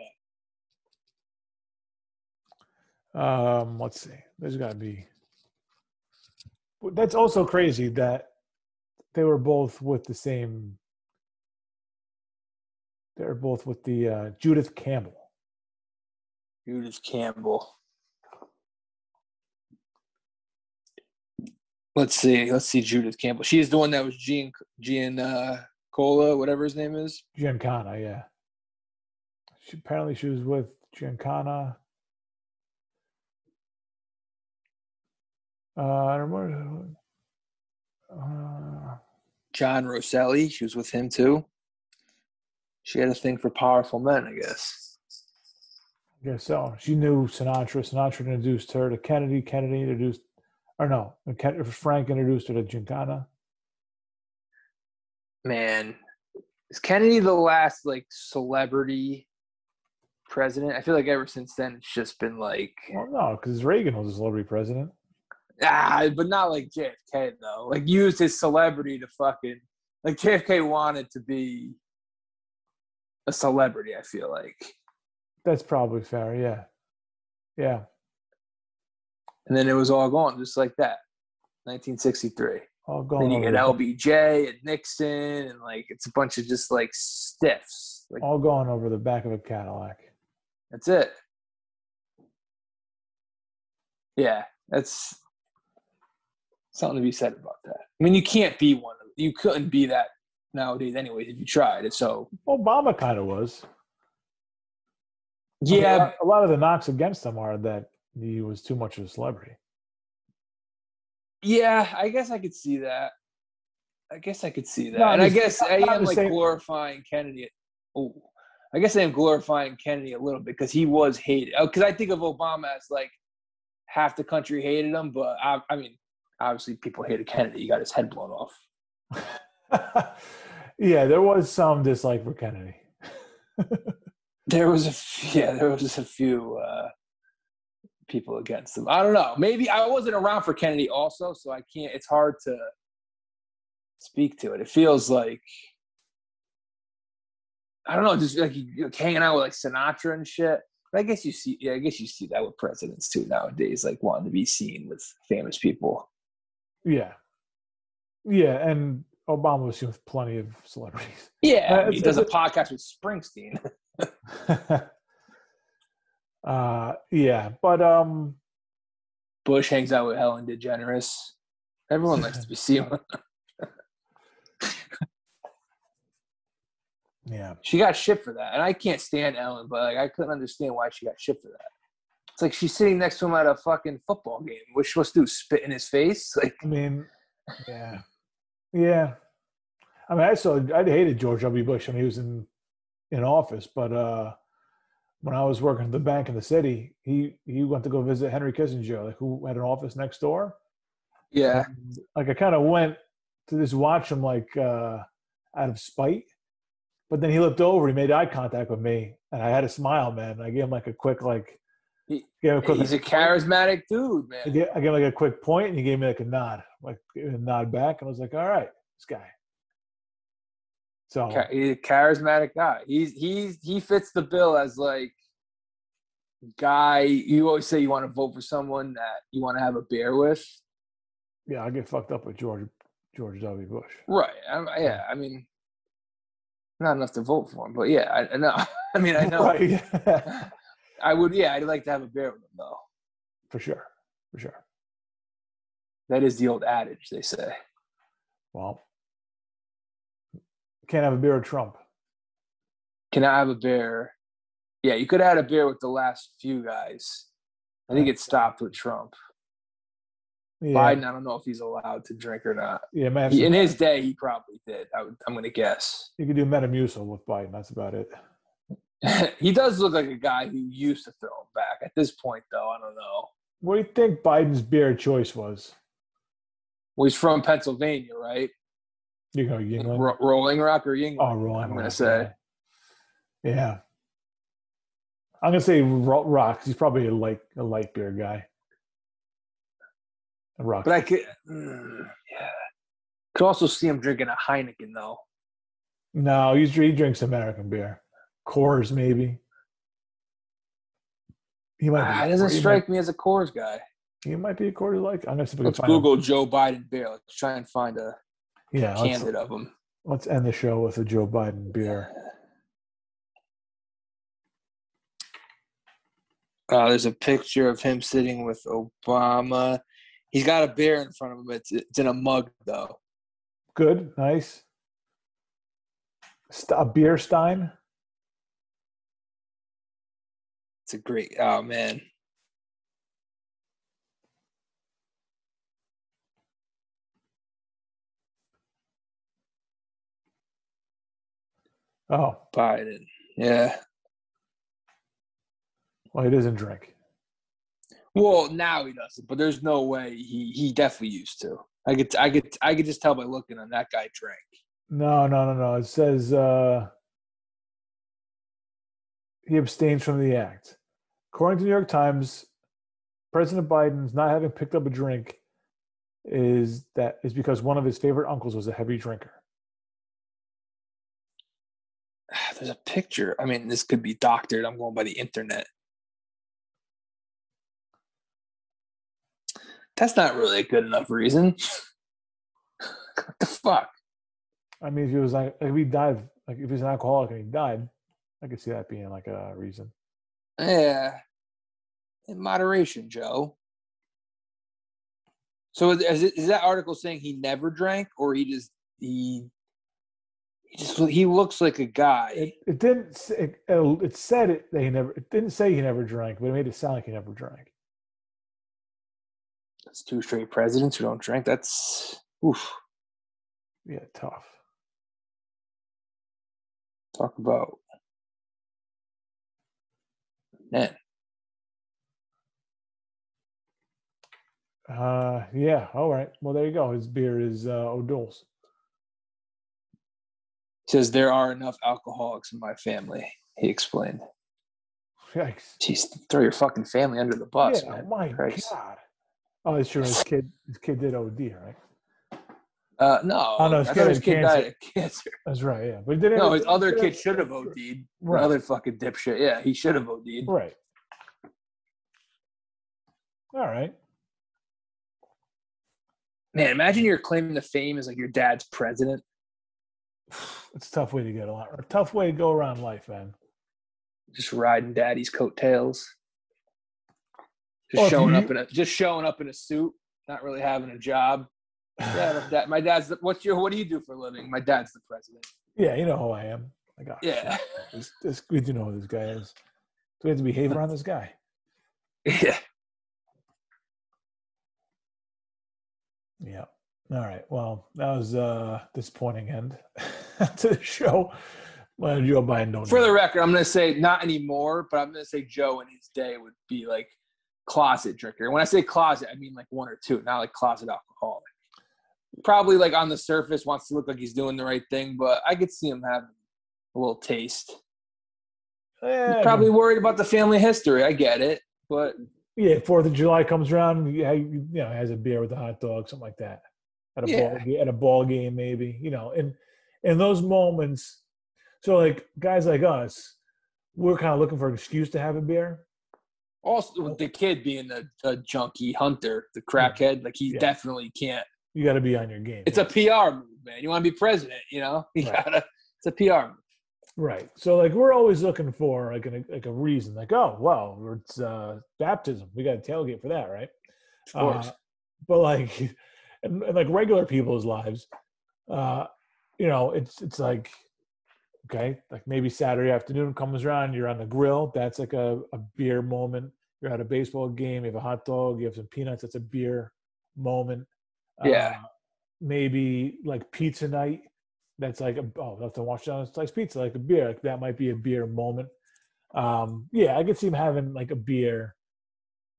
S1: Um, let's see. There's got to be. That's also crazy that they were both with the same. They're both with the uh, Judith Campbell.
S2: Judith Campbell. Let's see. Let's see. Judith Campbell. She's the one that was Gian Gian uh, Cola, whatever his name is.
S1: Giancana, yeah. She, apparently, she was with Giancana. Uh, I remember. Uh,
S2: John Rosselli. She was with him too. She had a thing for powerful men, I guess.
S1: I guess so. She knew Sinatra. Sinatra introduced her to Kennedy. Kennedy introduced, or no, Frank introduced her to Giancana.
S2: Man, is Kennedy the last like celebrity president? I feel like ever since then it's just been like
S1: Well, no, because Reagan was a celebrity president.
S2: ah, but not like JFK though. Like used his celebrity to fucking like JFK wanted to be a celebrity. I feel like,
S1: That's probably fair. Yeah, yeah.
S2: and then it was all gone just like that. 1963.
S1: All
S2: Then you get LBJ and Nixon, and like it's a bunch of just like stiffs. Like
S1: all going over the back of a Cadillac.
S2: That's it. Yeah, that's something to be said about that. I mean, you can't be one. of You couldn't be that nowadays, anyways, if you tried. So
S1: Obama kind of was. I mean,
S2: yeah,
S1: a lot of the knocks against him are that he was too much of a celebrity.
S2: Yeah, I guess I could see that. I guess I could see that,
S1: Not
S2: and I guess I am like
S1: same-
S2: glorifying Kennedy. Oh, I guess I am glorifying Kennedy a little bit because he was hated. Because I think of Obama as like half the country hated him, but I, I mean, obviously people hated Kennedy. He got his head blown off.
S1: yeah, there was some dislike for Kennedy.
S2: There was a f- yeah, there was just a few uh, people against him. I don't know. Maybe I wasn't around for Kennedy also, so I can't. It's hard to speak to it. It feels like I don't know, just like, you- hanging out with like Sinatra and shit. But I guess you see, yeah, I guess you see that with presidents too nowadays, like wanting to be seen with famous people.
S1: Yeah, yeah, and Obama was seen with plenty of celebrities.
S2: Yeah,
S1: Uh,
S2: he does a podcast with Springsteen.
S1: uh, yeah, but um,
S2: Bush hangs out with Ellen DeGeneres. Everyone likes to be seen with
S1: yeah,
S2: She got shit for that, and I can't stand Ellen, but like I couldn't understand why she got shit for that. It's like she's sitting next to him at a fucking football game. What's she supposed to do? Spit in his face? Like,
S1: I mean, yeah, yeah. I mean, I saw I hated George W. Bush when he was in in office, but uh, when I was working at the bank in the city, he he went to go visit Henry Kissinger, like who had an office next door.
S2: yeah,
S1: And, like I kind of went to just watch him like uh, out of spite, but then he looked over, he made eye contact with me, and I had a smile, man. I gave him like a quick like,
S2: He-
S1: a quick.
S2: he's a charismatic dude,
S1: I
S2: man.
S1: gave, I gave him like a quick point, and he gave me like a nod, like a nod back, and I was like, "All right, this guy." So
S2: He's a charismatic guy. He's he's he fits the bill as like guy. You always say you want to vote for someone that you want to have a beer with,
S1: yeah, I get fucked up with George George W. Bush.
S2: right? I'm, yeah, I mean, not enough to vote for him, but yeah, I, I know. I mean, I know.
S1: Right.
S2: I would, yeah, I'd like to have a beer with him though.
S1: for sure, for sure.
S2: That is the old adage they say.
S1: Well, can't have a beer with Trump.
S2: Can I have a beer? Yeah, you could have had a beer with the last few guys. I think it stopped with Trump.
S1: Yeah,
S2: Biden, I don't know if he's allowed to drink or not.
S1: yeah, man.
S2: In his day, he probably did. I would, I'm going to guess.
S1: you could do Metamucil with Biden. That's about it.
S2: he does look like a guy who used to throw him back. At this point, though, I don't know.
S1: What do you think Biden's beer choice was?
S2: Well, he's from Pennsylvania, right?
S1: You go Yuengling.
S2: Ro- Rolling Rock or Yuengling?
S1: Oh, Rolling
S2: I'm gonna say.
S1: Yeah. I'm gonna say Ro- Rocks. He's probably a light a light beer guy. A rock.
S2: But I could, mm, yeah. Could also see him drinking a Heineken, though.
S1: no, he's, he drinks American beer. Coors, maybe. He might.
S2: Ah,
S1: Be,
S2: it doesn't strike me as a Coors guy.
S1: He might be a Coors like. I'm gonna see if
S2: Let's
S1: find him.
S2: Google Joe Biden beer. Let's try and find a
S1: Yeah, let's,
S2: candid of him.
S1: let's end the show with a Joe Biden beer.
S2: Uh, there's a picture of him sitting with Obama. He's got a beer in front of him. It's, it's in a mug, though.
S1: Good, nice. A beer stein.
S2: It's a great. Oh man,
S1: Oh,
S2: Biden. Yeah.
S1: well, he doesn't drink.
S2: Well, now he doesn't, but there's no way he he definitely used to. I could I could I could just tell by looking on that guy drank.
S1: No, no, no, no. It says uh, he abstains from the act. According to the New York Times, President Biden's not having picked up a drink is that is because one of his favorite uncles was a heavy drinker.
S2: There's a picture. I mean, this could be doctored. I'm going by the internet. That's not really a good enough reason. what the fuck?
S1: I mean, if he was like, if he died, like if he's an alcoholic and he died, I could see that being like a reason.
S2: Yeah. In moderation, Joe. So is, is, it, is that article saying he never drank or he just he he just he looks like a guy.
S1: It, it didn't. Say, it, it said it that he never. It didn't say he never drank, but it made it sound like he never drank.
S2: That's two straight presidents who don't drink. That's oof.
S1: Yeah, tough.
S2: Talk about man.
S1: Uh, yeah. All right. Well, there you go. His beer is uh, O'Doul's.
S2: Says there are enough alcoholics in my family. He explained.
S1: Yikes.
S2: Jeez, throw your fucking family under the bus,
S1: yeah,
S2: man.
S1: my
S2: Christ.
S1: God. Oh, it's true. His kid, his kid did OD, right?
S2: Uh, no,
S1: Oh, no, his
S2: I
S1: kid
S2: his kid
S1: cancer.
S2: died of cancer.
S1: That's right. Yeah, but didn't.
S2: No, his other kid should have OD'd.
S1: Right.
S2: Another fucking dipshit. Yeah, he should have OD'd.
S1: Right. All right.
S2: Man, imagine you're claiming the fame as like your dad's president.
S1: It's a tough way to get along. A tough way to go around life, man.
S2: just riding daddy's coattails. Just
S1: Well,
S2: showing
S1: you-
S2: up in a just showing up in a suit, not really having a job. Yeah, my dad, my dad's the, what's your what do you do for a living? My dad's the president.
S1: Yeah, you know who I am. I got
S2: Yeah.
S1: This, this, we do know who this guy is. Do we have to behave around this guy?
S2: Yeah.
S1: Yeah. All right. Well, that was a disappointing end to the show. Well, Joe Biden don't.
S2: For
S1: know.
S2: the record, I'm going to say not anymore, but I'm going to say Joe in his day would be like closet drinker. When I say closet, I mean like one or two, not like closet alcoholic. Probably like on the surface wants to look like he's doing the right thing, but I could see him having a little taste.
S1: Yeah,
S2: probably worried about the family history. I get it, but
S1: yeah. Fourth of July comes around. Yeah, you know, has a beer with a hot dog, something like that. At a
S2: Yeah.
S1: ball, at a ball game, maybe. You know, and in those moments, so like guys like us, we're kind of looking for an excuse to have a beer.
S2: also with the kid being a, a junkie hunter, the crackhead, like he
S1: Yeah.
S2: definitely can't.
S1: You got to be on your game.
S2: It's a PR move, man. You want to be president, you know? You
S1: Right.
S2: gotta. It's a PR move.
S1: Right. So like we're always looking for like a like a reason, like oh well, it's uh, baptism. We got a tailgate for that, right?
S2: Of course.
S1: Uh, but like, in, in like regular people's lives, uh, you know, it's it's like okay, like maybe Saturday afternoon comes around, you're on the grill. That's like a, a beer moment. You're at a baseball game. You have a hot dog. You have some peanuts. That's a beer moment.
S2: Yeah.
S1: Uh, maybe like pizza night. That's like a, oh, that's to wash down slice pizza, like a beer. Like that might be a beer moment. Um, yeah, I could see him having like a beer,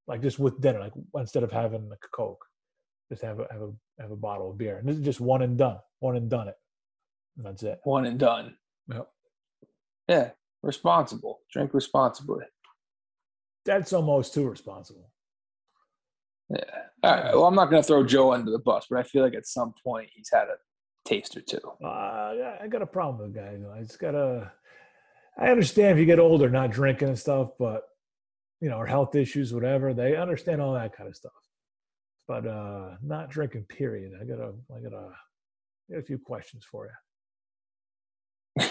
S1: like just with dinner, like instead of having like a Coke, just have a have a have a bottle of beer. And this is just one and done, one and done it. And that's it.
S2: One and done.
S1: Yep.
S2: Yeah. Responsible. Drink responsibly.
S1: That's almost too responsible.
S2: Yeah. All right. Well, I'm not going to throw Joe under the bus, but I feel like at some point he's had a taste or two.
S1: Uh, I got a problem with guys. I just gotta. I understand if you get older, not drinking and stuff, but you know, or health issues, whatever. They understand all that kind of stuff, but uh not drinking. Period. I got a, I gotta. I got a few questions for you.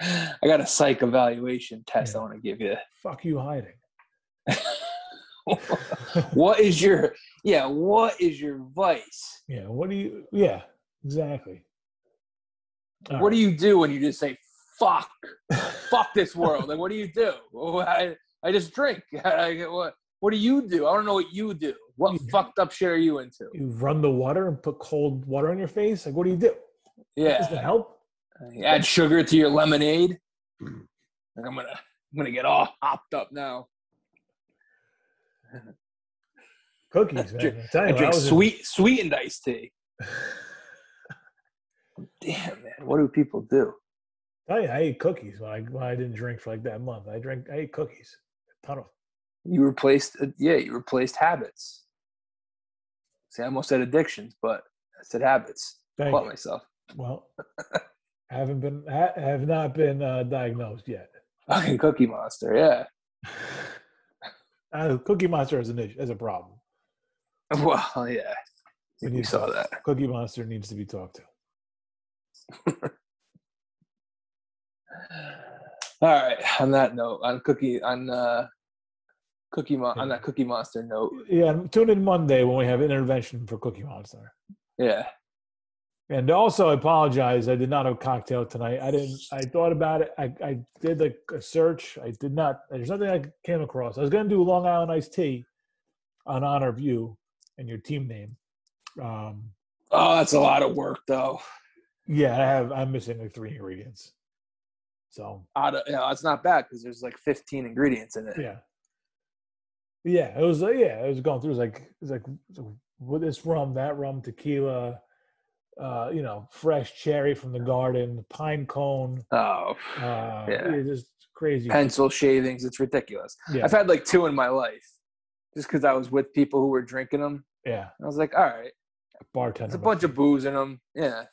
S2: I got a psych evaluation test
S1: Yeah.
S2: I want to give you.
S1: Fuck you hiding.
S2: what is your yeah? What is your vice?
S1: Yeah. What do you? Yeah. Exactly.
S2: what do you do when you just say fuck, fuck this world? Like, what do you do? I, I just drink. I, get- what What do you do? I don't know what you do. What
S1: You-
S2: fucked up shit are you into?
S1: You run the water and put cold water on your face. Like, what do you do? Yeah, does that help?
S2: You add sugar to your lemonade. Like, I'm gonna, I'm gonna get all hopped up now.
S1: Cookies, man.
S2: drink-
S1: I tell
S2: I drink
S1: I was in-
S2: sweet, sweetened iced tea. Damn, man, what do people do?
S1: you, I ate cookies when I when I didn't drink for like that month. I drank. I ate cookies. A ton of.
S2: You replaced, uh, yeah, you replaced habits. See, I almost said addictions, but I said habits.
S1: Thank
S2: Caught
S1: you.
S2: myself.
S1: Well, haven't been ha- have not been uh, diagnosed yet.
S2: Fucking Cookie Monster, yeah.
S1: Uh, Cookie Monster has an issue, has a problem.
S2: Well, yeah.
S1: We
S2: We saw
S1: to-
S2: that.
S1: Cookie Monster needs to be talked to.
S2: All right. On that note, on Cookie, on uh, Cookie, Mon- on that Cookie Monster note,
S1: Yeah, tune in Monday when we have intervention for Cookie Monster.
S2: yeah.
S1: And also, I apologize. I did not have a cocktail tonight. I didn't. I thought about it. I, I did like a search. I did not. There's nothing I came across. I was going to do Long Island iced tea on honor of you and your team name. Um,
S2: Oh, that's a lot of work, though.
S1: yeah, I have. I'm missing like three ingredients. So
S2: Out of, you know, it's not bad because there's like 15 ingredients in it.
S1: yeah, yeah. It was. Uh, yeah, it was going through. It was like it's like with this rum, that rum, tequila. Uh, you know, fresh cherry from the garden, pine cone.
S2: Oh,
S1: Uh,
S2: Yeah.
S1: just crazy.
S2: pencil shavings. It's ridiculous.
S1: Yeah,
S2: I've had like two in my life just because I was with people who were drinking them.
S1: yeah.
S2: I was like, all right,
S1: Bartender.
S2: there's a bunch of booze in them. Yeah.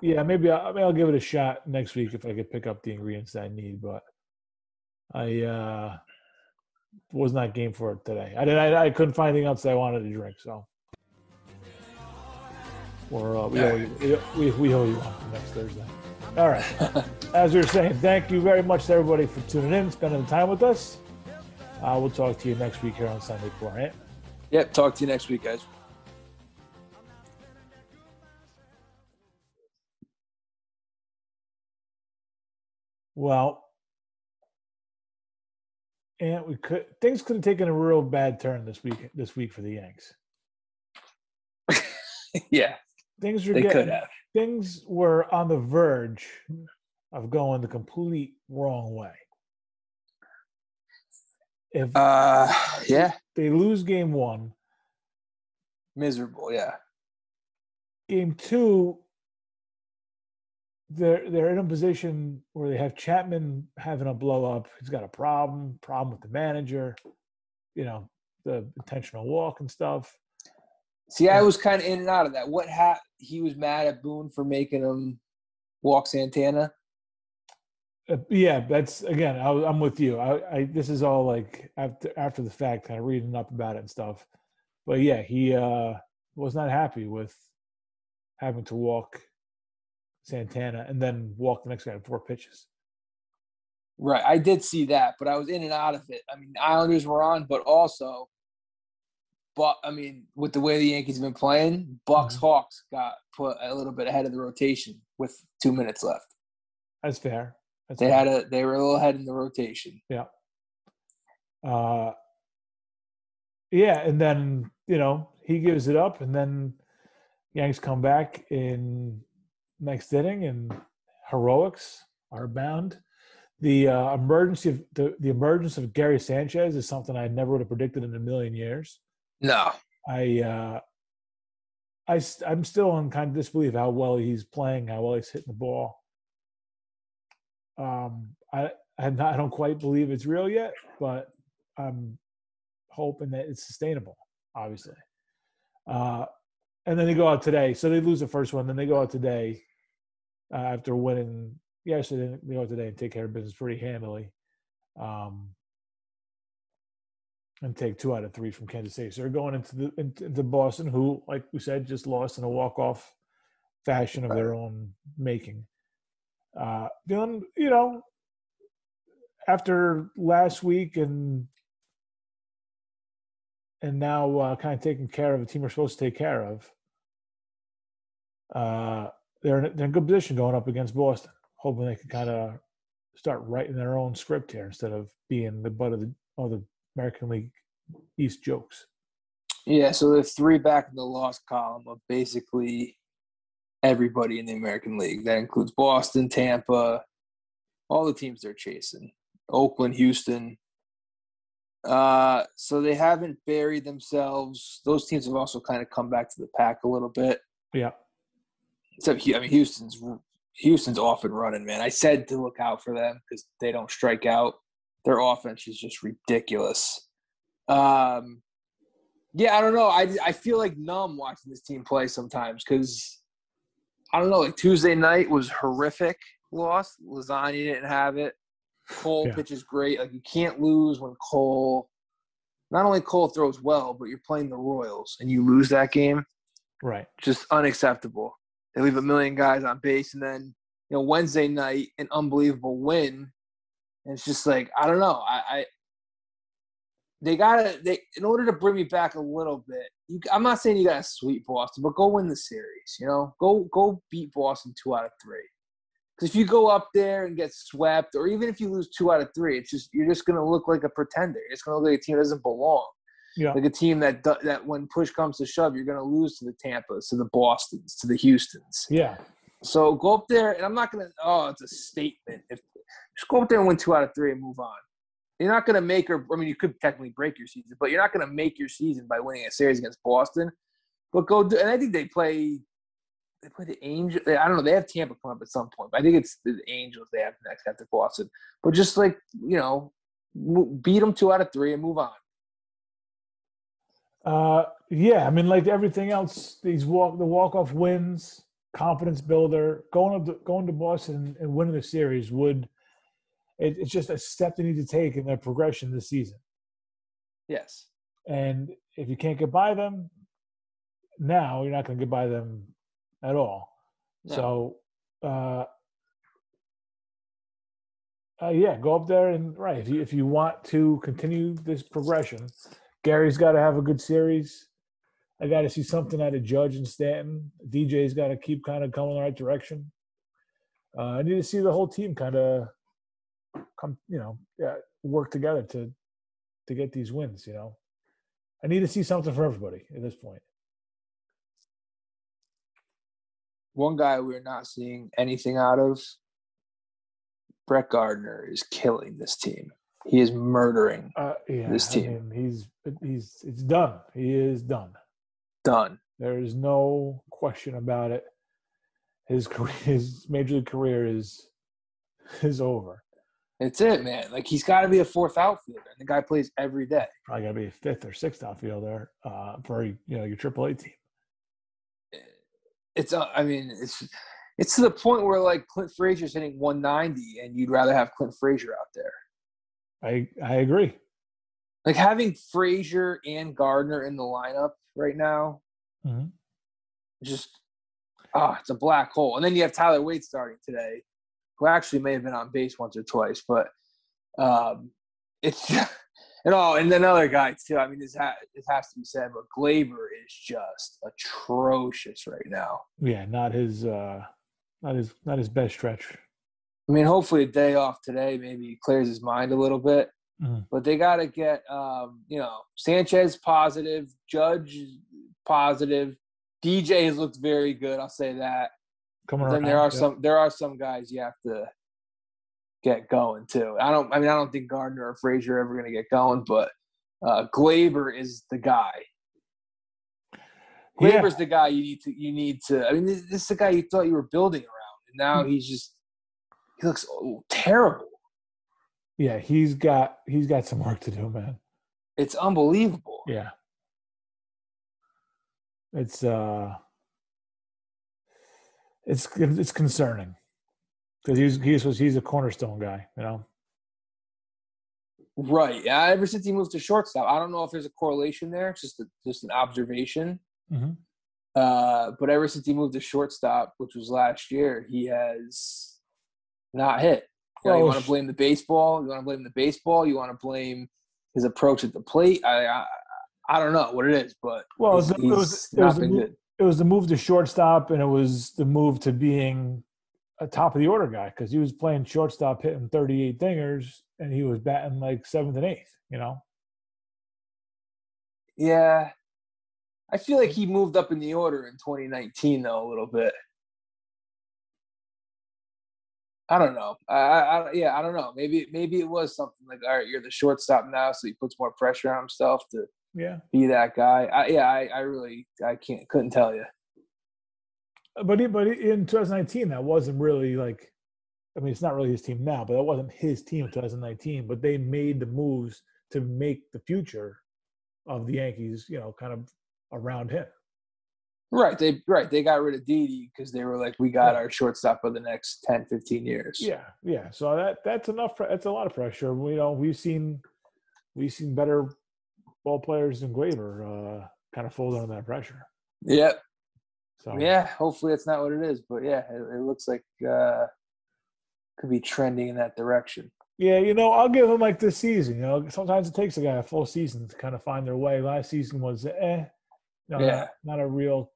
S1: Yeah, maybe I'll, maybe I'll give it a shot next week if I could pick up the ingredients that I need. But I uh, was not game for it today. I did. I, I couldn't find anything else I wanted to drink. So, or uh, we, owe you, we, we we owe you one for next Thursday. All right. As we were saying, thank you very much to everybody for tuning in, spending the time with us. Uh, we'll talk to you next week here on Sunday Four. Right?
S2: Yep. Talk to you next week, guys.
S1: Well, and we could things could have taken a real bad turn this week. This week for the Yanks.
S2: yeah,
S1: things were
S2: they
S1: getting,
S2: could have.
S1: things were on the verge of going the complete wrong way. If
S2: Uh, yeah,
S1: they lose game one,
S2: miserable. Yeah,
S1: game two, they're they're in a position where they have Chapman having a blow up. He's got a problem, problem with the manager, you know, the intentional walk and stuff.
S2: See, I was kind of in and out of that. What hat? He was mad at Boone for making him walk Santana.
S1: Uh, yeah, that's again. I, I'm with you. I, I this is all like after after the fact, kind of reading up about it and stuff. But yeah, he uh was not happy with having to walk Santana and then walk the next guy in four pitches.
S2: Right, I did see that, but I was in and out of it. I mean, Islanders were on, but also, but I mean, with the way the Yankees have been playing, Bucks
S1: Mhm.
S2: Hawks got put a little bit ahead of the rotation with two minutes left.
S1: That's fair. That's
S2: They
S1: fair.
S2: had a they were a little ahead in the rotation. Yeah.
S1: Uh yeah and then you know he gives it up and then yanks come back in next inning and heroics are bound the uh, emergency of the, the emergence of gary sanchez is something i never would have predicted in a million years
S2: No,
S1: I uh, I I'm still in kind of disbelief how well he's playing, how well he's hitting the ball. Um, I I'm not, I don't quite believe it's real yet, but I'm hoping that it's sustainable. Obviously, uh, and then they go out today. So they lose the first one, then they go out today uh, after winning yesterday. Go out today and take care of business pretty handily, um, and take two out of three from Kansas City. So they're going into the into, into Boston, who, like we said, just lost in a walk off fashion of their own making. Uh, feeling, you know, after last week and and now uh, kind of taking care of a team we're supposed to take care of. Uh, they're in, they're in good position going up against Boston, hoping they can kind of start writing their own script here instead of being the butt of the of the American League East jokes.
S2: yeah. So the three back in the loss column of basically everybody in the American League. That includes Boston, Tampa, all the teams they're chasing. Oakland, Houston. Uh, so they haven't buried themselves. Those teams have also kind of come back to the pack a little bit.
S1: Yeah,
S2: Except, I mean, Houston's Houston's off and running, man. I said to look out for them because they don't strike out. Their offense is just ridiculous. Um, yeah, I don't know. I I feel like numb watching this team play sometimes because I don't know. Like Tuesday night was horrific. Loss. Lasagna didn't have it. Cole
S1: Yeah.
S2: pitches great. Like you can't lose when Cole. Not only Cole throws well, but you're playing the Royals and you lose that game
S1: right.
S2: just unacceptable. They leave a million guys on base, and then you know Wednesday night an unbelievable win. And it's just like I don't know. I, I they gotta they in order to bring me back a little bit. You, I'm not saying you gotta sweep Boston, but go win the series. You know, go go beat Boston two out of three. Because if you go up there and get swept, or even if you lose two out of three, it's just you're just gonna look like a pretender. You're gonna look like a team that doesn't belong
S1: Yeah,
S2: like a team that that when push comes to shove, you're going to lose to the Tampa's, to the Boston's, to the Houston's.
S1: yeah,
S2: So go up there, and I'm not going to. Oh, it's a statement. If just go up there and win two out of three and move on. You're not going to make or I mean, you could technically break your season, but you're not going to make your season by winning a series against Boston. But go do, and I think they play. They play the Angels. I don't know. They have Tampa come up at some point. But I think it's the Angels they have next after Boston. But just like you know, beat them two out of three and move on.
S1: Uh, yeah. I mean, like everything else, these walk the walk off wins, confidence builder. Going up to, going to Boston and winning the series would. It, it's just a step they need to take in their progression this season.
S2: Yes.
S1: And if you can't get by them now, you're not going to get by them at all.
S2: No.
S1: So, uh, uh, yeah, go up there and right. If you if you want to continue this progression, Gary's got to have a good series. I got to see something out of Judge and Stanton. DJ's got to keep kind of going the right direction. Uh, I need to see the whole team kind of come, you know, yeah, work together to to get these wins. You know, I need to see something for everybody at this point.
S2: One guy we're not seeing anything out of. Brett Gardner is killing this team. He is murdering
S1: Uh, yeah,
S2: This
S1: I
S2: team.
S1: mean, he's he's it's done. He is done.
S2: done.
S1: There is no question about it. His career, his major league career is is over.
S2: It's it, man. Like he's got to be a fourth outfielder, and the guy plays every day.
S1: Probably got to be a fifth or sixth outfielder uh, for you know your AAA team.
S2: It's, uh, I mean, it's it's to the point where like Clint Frazier's hitting 190, and you'd rather have Clint Frazier out there.
S1: I I agree.
S2: Like having Frazier and Gardner in the lineup right now,
S1: Mhm.
S2: just ah, it's a black hole. And then you have Tyler Wade starting today, who actually may have been on base once or twice, but um, it's and all. And then another guy too. I mean, this ha- this has to be said, but Gleyber is just atrocious right now.
S1: Yeah, not his uh, not his not his best stretch.
S2: I mean, hopefully a day off today maybe clears his mind a little bit.
S1: Mhm.
S2: But they got to get, um, you know, Sanchez positive, Judge positive, DJ has looked very good. I'll say that.
S1: Coming
S2: then
S1: around.
S2: there are
S1: yeah.
S2: some there are some guys you have to get going too. I don't. I mean, I don't think Gardner or Frazier are ever going to get going, but uh, Gleyber is the guy.
S1: Yeah.
S2: Gleyber's the guy you need to. You need to. I mean, this, this is the guy you thought you were building around, and now
S1: Hmm.
S2: he's just he looks terrible.
S1: Yeah, he's got he's got some work to do, man.
S2: It's unbelievable.
S1: Yeah. It's uh it's it's concerning. Cuz he's he's he's a cornerstone guy, you know.
S2: Right. Yeah. Ever since he moved to shortstop, I don't know if there's a correlation there. It's just a, just an observation.
S1: Mhm.
S2: Uh, but ever since he moved to shortstop, which was last year, he has not hit. You, know, you
S1: oh,
S2: want to blame the baseball? You want to blame the baseball? You want to blame his approach at the plate? I I, I don't know what it is, but
S1: Well,
S2: he's,
S1: it was, it was, it was the move,
S2: good.
S1: it was the move to shortstop and it was the move to being a top of the order guy cuz he was playing shortstop hitting 38 dingers and he was batting like 7th and 8th, you know.
S2: Yeah. I feel like he moved up in the order in 2019 though a little bit. I don't know. I, I, yeah, I don't know. Maybe maybe it was something like, all right, you're the shortstop now, so he puts more pressure on himself to
S1: Yeah.
S2: be that guy. I, yeah, I, I really I can't couldn't tell you.
S1: Uh, but he, but in 2019, that wasn't really like, I mean, it's not really his team now, but that wasn't his team in 2019. But they made the moves to make the future of the Yankees, you know, kind of around him.
S2: Right, they right they got rid of Didi because they were like, we got our shortstop for the next 10, 15 years.
S1: Yeah, yeah. So that that's enough. That's a lot of pressure. We, you know, we've seen we've seen better ball players than Gleyber uh, kind of fold under that pressure.
S2: Yep.
S1: So
S2: Yeah. Hopefully that's not what it is, but yeah, it, it looks like uh could be trending in that direction.
S1: Yeah, you know, I'll give them like this season. You know, sometimes it takes a guy a full season to kind of find their way. Last season was eh, no,
S2: Yeah.
S1: not, not a real,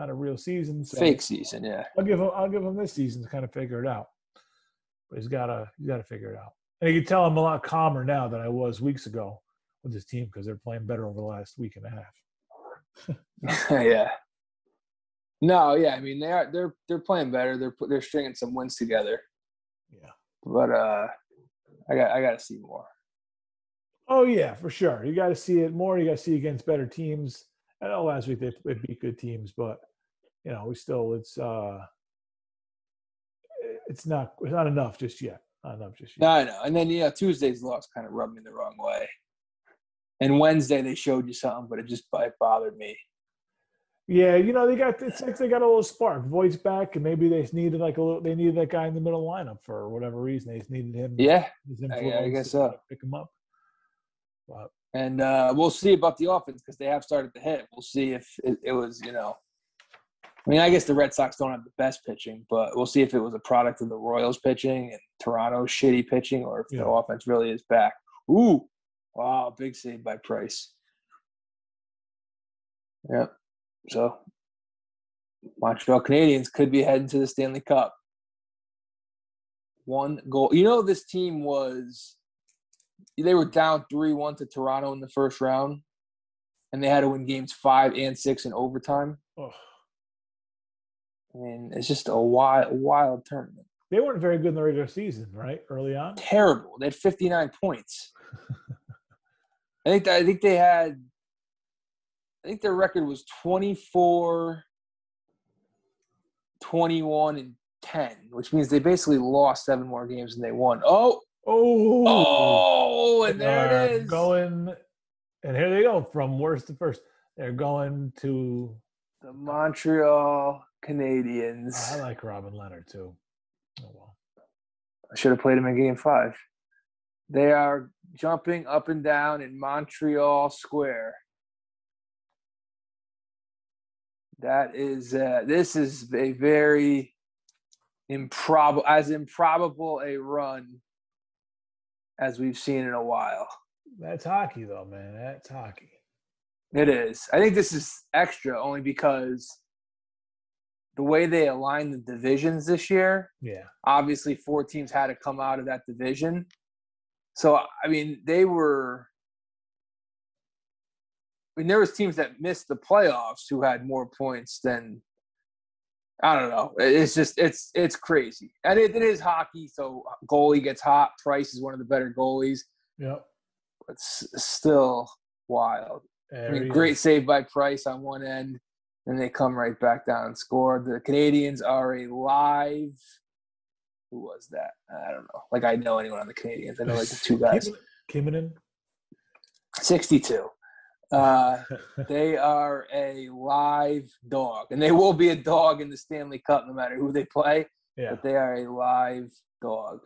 S1: not a real season. So
S2: Fake season, yeah.
S1: I'll give him, I'll give him this season to kind of figure it out. But he's got to, he's got to figure it out. And you can tell I'm a lot calmer now than I was weeks ago with this team because they're playing better over the last week and a half.
S2: yeah. No, yeah, I mean they are they're they're playing better. They're they're stringing some wins together.
S1: Yeah.
S2: But uh I got I got to see more.
S1: Oh yeah, for sure. You got to see it more. You got to see against better teams. I know last week they, they beat good teams, but you know we still it's uh it's not it's not enough just yet. Not enough just yet.
S2: No, I know. And then yeah, Tuesday's loss kind of rubbed me the wrong way. And Wednesday they showed you something, but it just it bothered me.
S1: Yeah, you know they got it's like they got a little spark. Voit's back, and maybe they needed like a little. They needed that guy in the middle lineup for whatever reason. They just needed him.
S2: Yeah,
S1: his
S2: I- I guess so.
S1: Pick him up. But
S2: and uh, we'll see about the offense because they have started to hit. We'll see if it, it was, you know. I mean, I guess the Red Sox don't have the best pitching, but we'll see if it was a product of the Royals pitching and Toronto's shitty pitching, or if the offense really is back. Ooh, wow, big save by Price. Yep. So, Montreal Canadiens could be heading to the Stanley Cup. One goal. You know, this team was they were down three one to Toronto in the first round, and they had to win games five and six in overtime.
S1: Oh,
S2: I mean, it's just a wild, wild tournament.
S1: they weren't very good in the regular season, right? Early on.
S2: Terrible. They had fifty nine points. I think I think they had. I think their record was 24, 21, and 10, which means they basically lost seven more games than they won. Oh,
S1: Oh,
S2: oh, and there it is.
S1: Going, and here they go from worst to first. They're going to.
S2: The Montreal Canadiens.
S1: I like Robin Leonard too. Oh well.
S2: I should have played him in game five. They are jumping up and down in Montreal Square. That is, uh, this is a very improbable, as improbable a run as we've seen in a while.
S1: That's hockey, though, man. That's hockey.
S2: It is. I think this is extra only because the way they align the divisions this year,
S1: Yeah.
S2: obviously four teams had to come out of that division. So I mean, they were. I mean, there was teams that missed the playoffs who had more points than. I don't know. It's just it's it's crazy, and it, it is hockey. So goalie gets hot. Price is one of the better goalies.
S1: Yep.
S2: But s- still wild. I mean, great save by Price on one end, and they come right back down and score. The Canadiens are a live. Who was that? I don't know. Like I know anyone on the Canadiens. I know like the two guys.
S1: Kimmonen.
S2: Sixty-two. Uh, they are a live dog, and they will be a dog in the Stanley Cup no matter who they play.
S1: Yeah.
S2: But they are a live dog.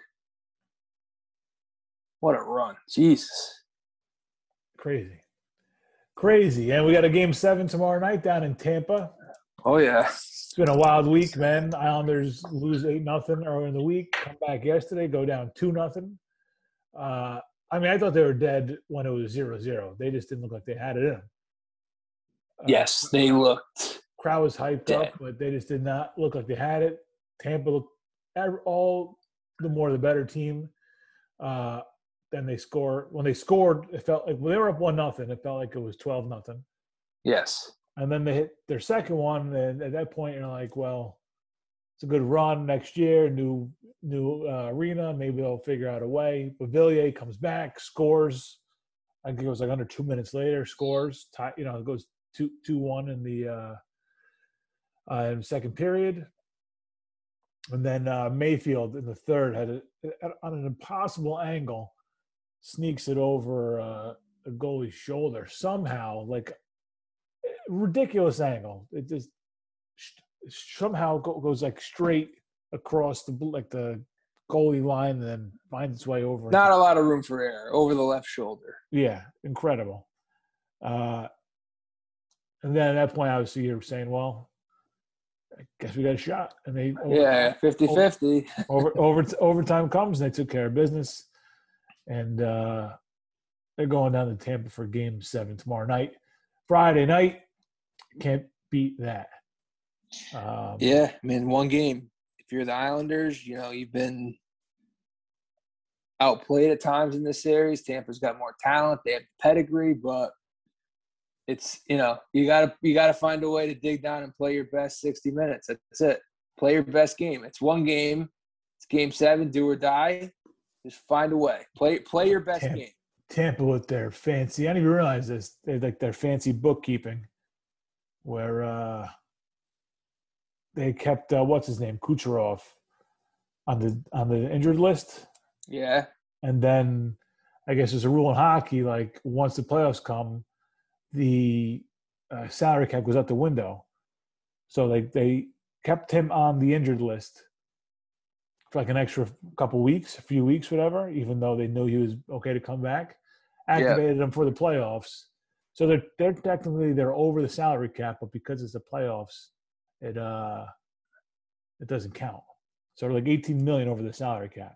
S2: What a run! Jesus.
S1: Crazy. Crazy. And we got a game seven tomorrow night down in Tampa.
S2: Oh yeah.
S1: It's been a wild week, man. Islanders lose eight nothing earlier in the week. Come back yesterday, go down two nothing. Uh, I mean, I thought they were dead when it was zero zero. They just didn't look like they had it in them. Uh,
S2: Yes, they looked.
S1: crowd was hyped
S2: Dead.
S1: up, but they just did not look like they had it. Tampa looked all the more the better team. Uh, then they score when they scored. It felt like when they were up one nothing. It felt like it was twelve nothing.
S2: Yes.
S1: And then they hit their second one, and at that point, you're like, well, it's a good run next year, new new uh, arena. Maybe they'll figure out a way. Beauvillier comes back, scores. I think it was like under two minutes later, scores. Tie, you know, it goes two two one in the uh, uh, in second period. And then uh, Mayfield in the third had a, on an impossible angle, sneaks it over uh, the goalie's shoulder somehow, like ridiculous angle. It just sh- somehow go, goes like straight across the like the goalie line and then finds its way over.
S2: Not a lot of room for error over the left shoulder.
S1: yeah, incredible. Uh, and then at that point, obviously, you're saying, "Well, I guess we got a shot." And they
S2: Yeah, 50 50.
S1: over over overtime comes and they took care of business, and uh, they're going down to Tampa for Game Seven tomorrow night, Friday night. Can't beat that. Um,
S2: Yeah, I mean, one game. If you're the Islanders, you know, you've been outplayed at times in this series. Tampa's got more talent, they have pedigree, but it's you know, you gotta you gotta find a way to dig down and play your best 60 minutes. That's it. Play your best game. It's one game. It's game seven, do or die. Just find a way. Play play your best
S1: Tampa.
S2: game.
S1: Tampa with their fancy. I didn't even realize this. They like their fancy bookkeeping, where uh, they kept uh, what's his name Kucherov on the on the injured list,
S2: Yeah.
S1: and then I guess there's a rule in hockey like once the playoffs come, the uh, salary cap goes out the window. So like they kept him on the injured list for like an extra couple weeks, a few weeks, whatever, even though they knew he was okay to come back. Activated him for the playoffs. So they're they're technically they're over the salary cap, but because it's the playoffs, it uh it doesn't count. So they're like 18 million over the salary cap.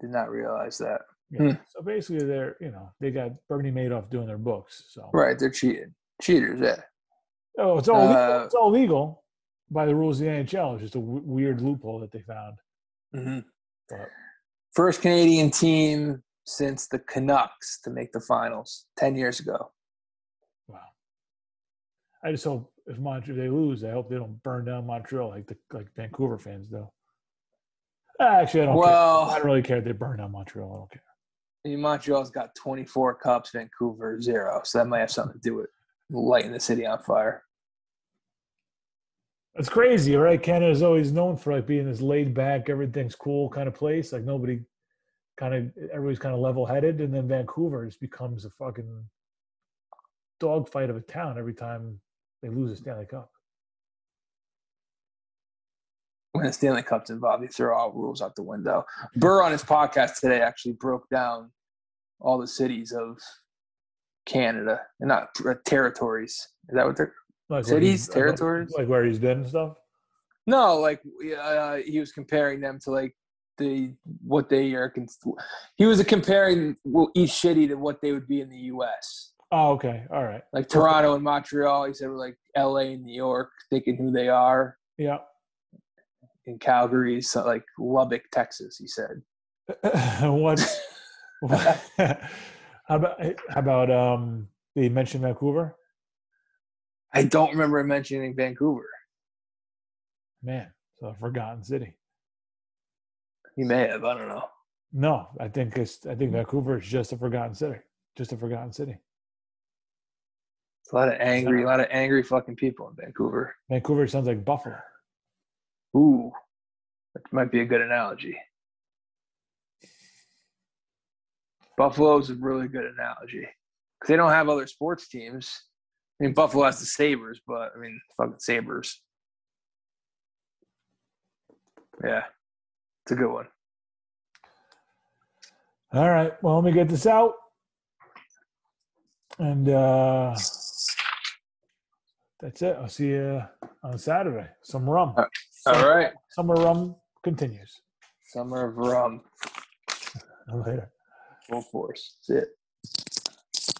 S2: Did not realize that.
S1: Yeah.
S2: Hmm.
S1: So basically, they're you know they got Bernie Madoff doing their books. So
S2: Right, they're cheating. Cheaters, yeah.
S1: oh, it's all legal.
S2: Uh,
S1: it's all legal by the rules of the NHL. It's just a w- weird loophole that they found.
S2: Hmm
S1: But
S2: First Canadian team since the Canucks to make the finals 10 years ago.
S1: Wow. I just hope if Montreal they lose, I hope they don't burn down Montreal like the like Vancouver fans do. Actually, I don't
S2: Well-
S1: care. I don't really care if they burn down Montreal. I don't care.
S2: I mean, Montreal's got 24 cups, Vancouver zero. So that might have something to do with lighting the city on fire.
S1: It's crazy, right? Canada's always known for like being this laid back, everything's cool kind of place. Like nobody kind of everybody's kind of level headed, and then Vancouver just becomes a fucking dogfight of a town every time they lose a Stanley Cup.
S2: When the Stanley Cup's involved, you throw all rules out the window. Burr on his podcast today actually broke down all the cities of Canada and not uh, territories. Is that what they're?
S1: Like
S2: Cities, territories?
S1: like where he's been and stuff.
S2: No, like uh, he was comparing them to like the what they are. He was comparing each city to what they would be in the U.S.
S1: Oh, okay, all right,
S2: Like Toronto and Montreal. He said were like L.A. and New York, thinking who they are.
S1: yeah.
S2: In Calgary, so like Lubbock, Texas. He said.
S1: what? what- how about how about um? Did he mention Vancouver?
S2: I don't remember mentioning Vancouver.
S1: Man, so a forgotten city.
S2: He may have. I don't know.
S1: No, I think it's I think hmm. Vancouver is just a forgotten city. Just a forgotten city.
S2: It's a lot of angry, a lot of angry fucking people in Vancouver.
S1: Vancouver sounds like Buffalo.
S2: Ooh, that might be a good analogy. Buffalo's a really good analogy because they don't have other sports teams. I mean, Buffalo has the Sabres, but I mean, fucking Sabres. Yeah, it's a good one.
S1: All right. Well, let me get this out. And uh that's it. I'll see you on Saturday. Some rum.
S2: All right,
S1: Summer rum continues.
S2: Summer of Rum,
S1: Later.
S2: full force. That's it.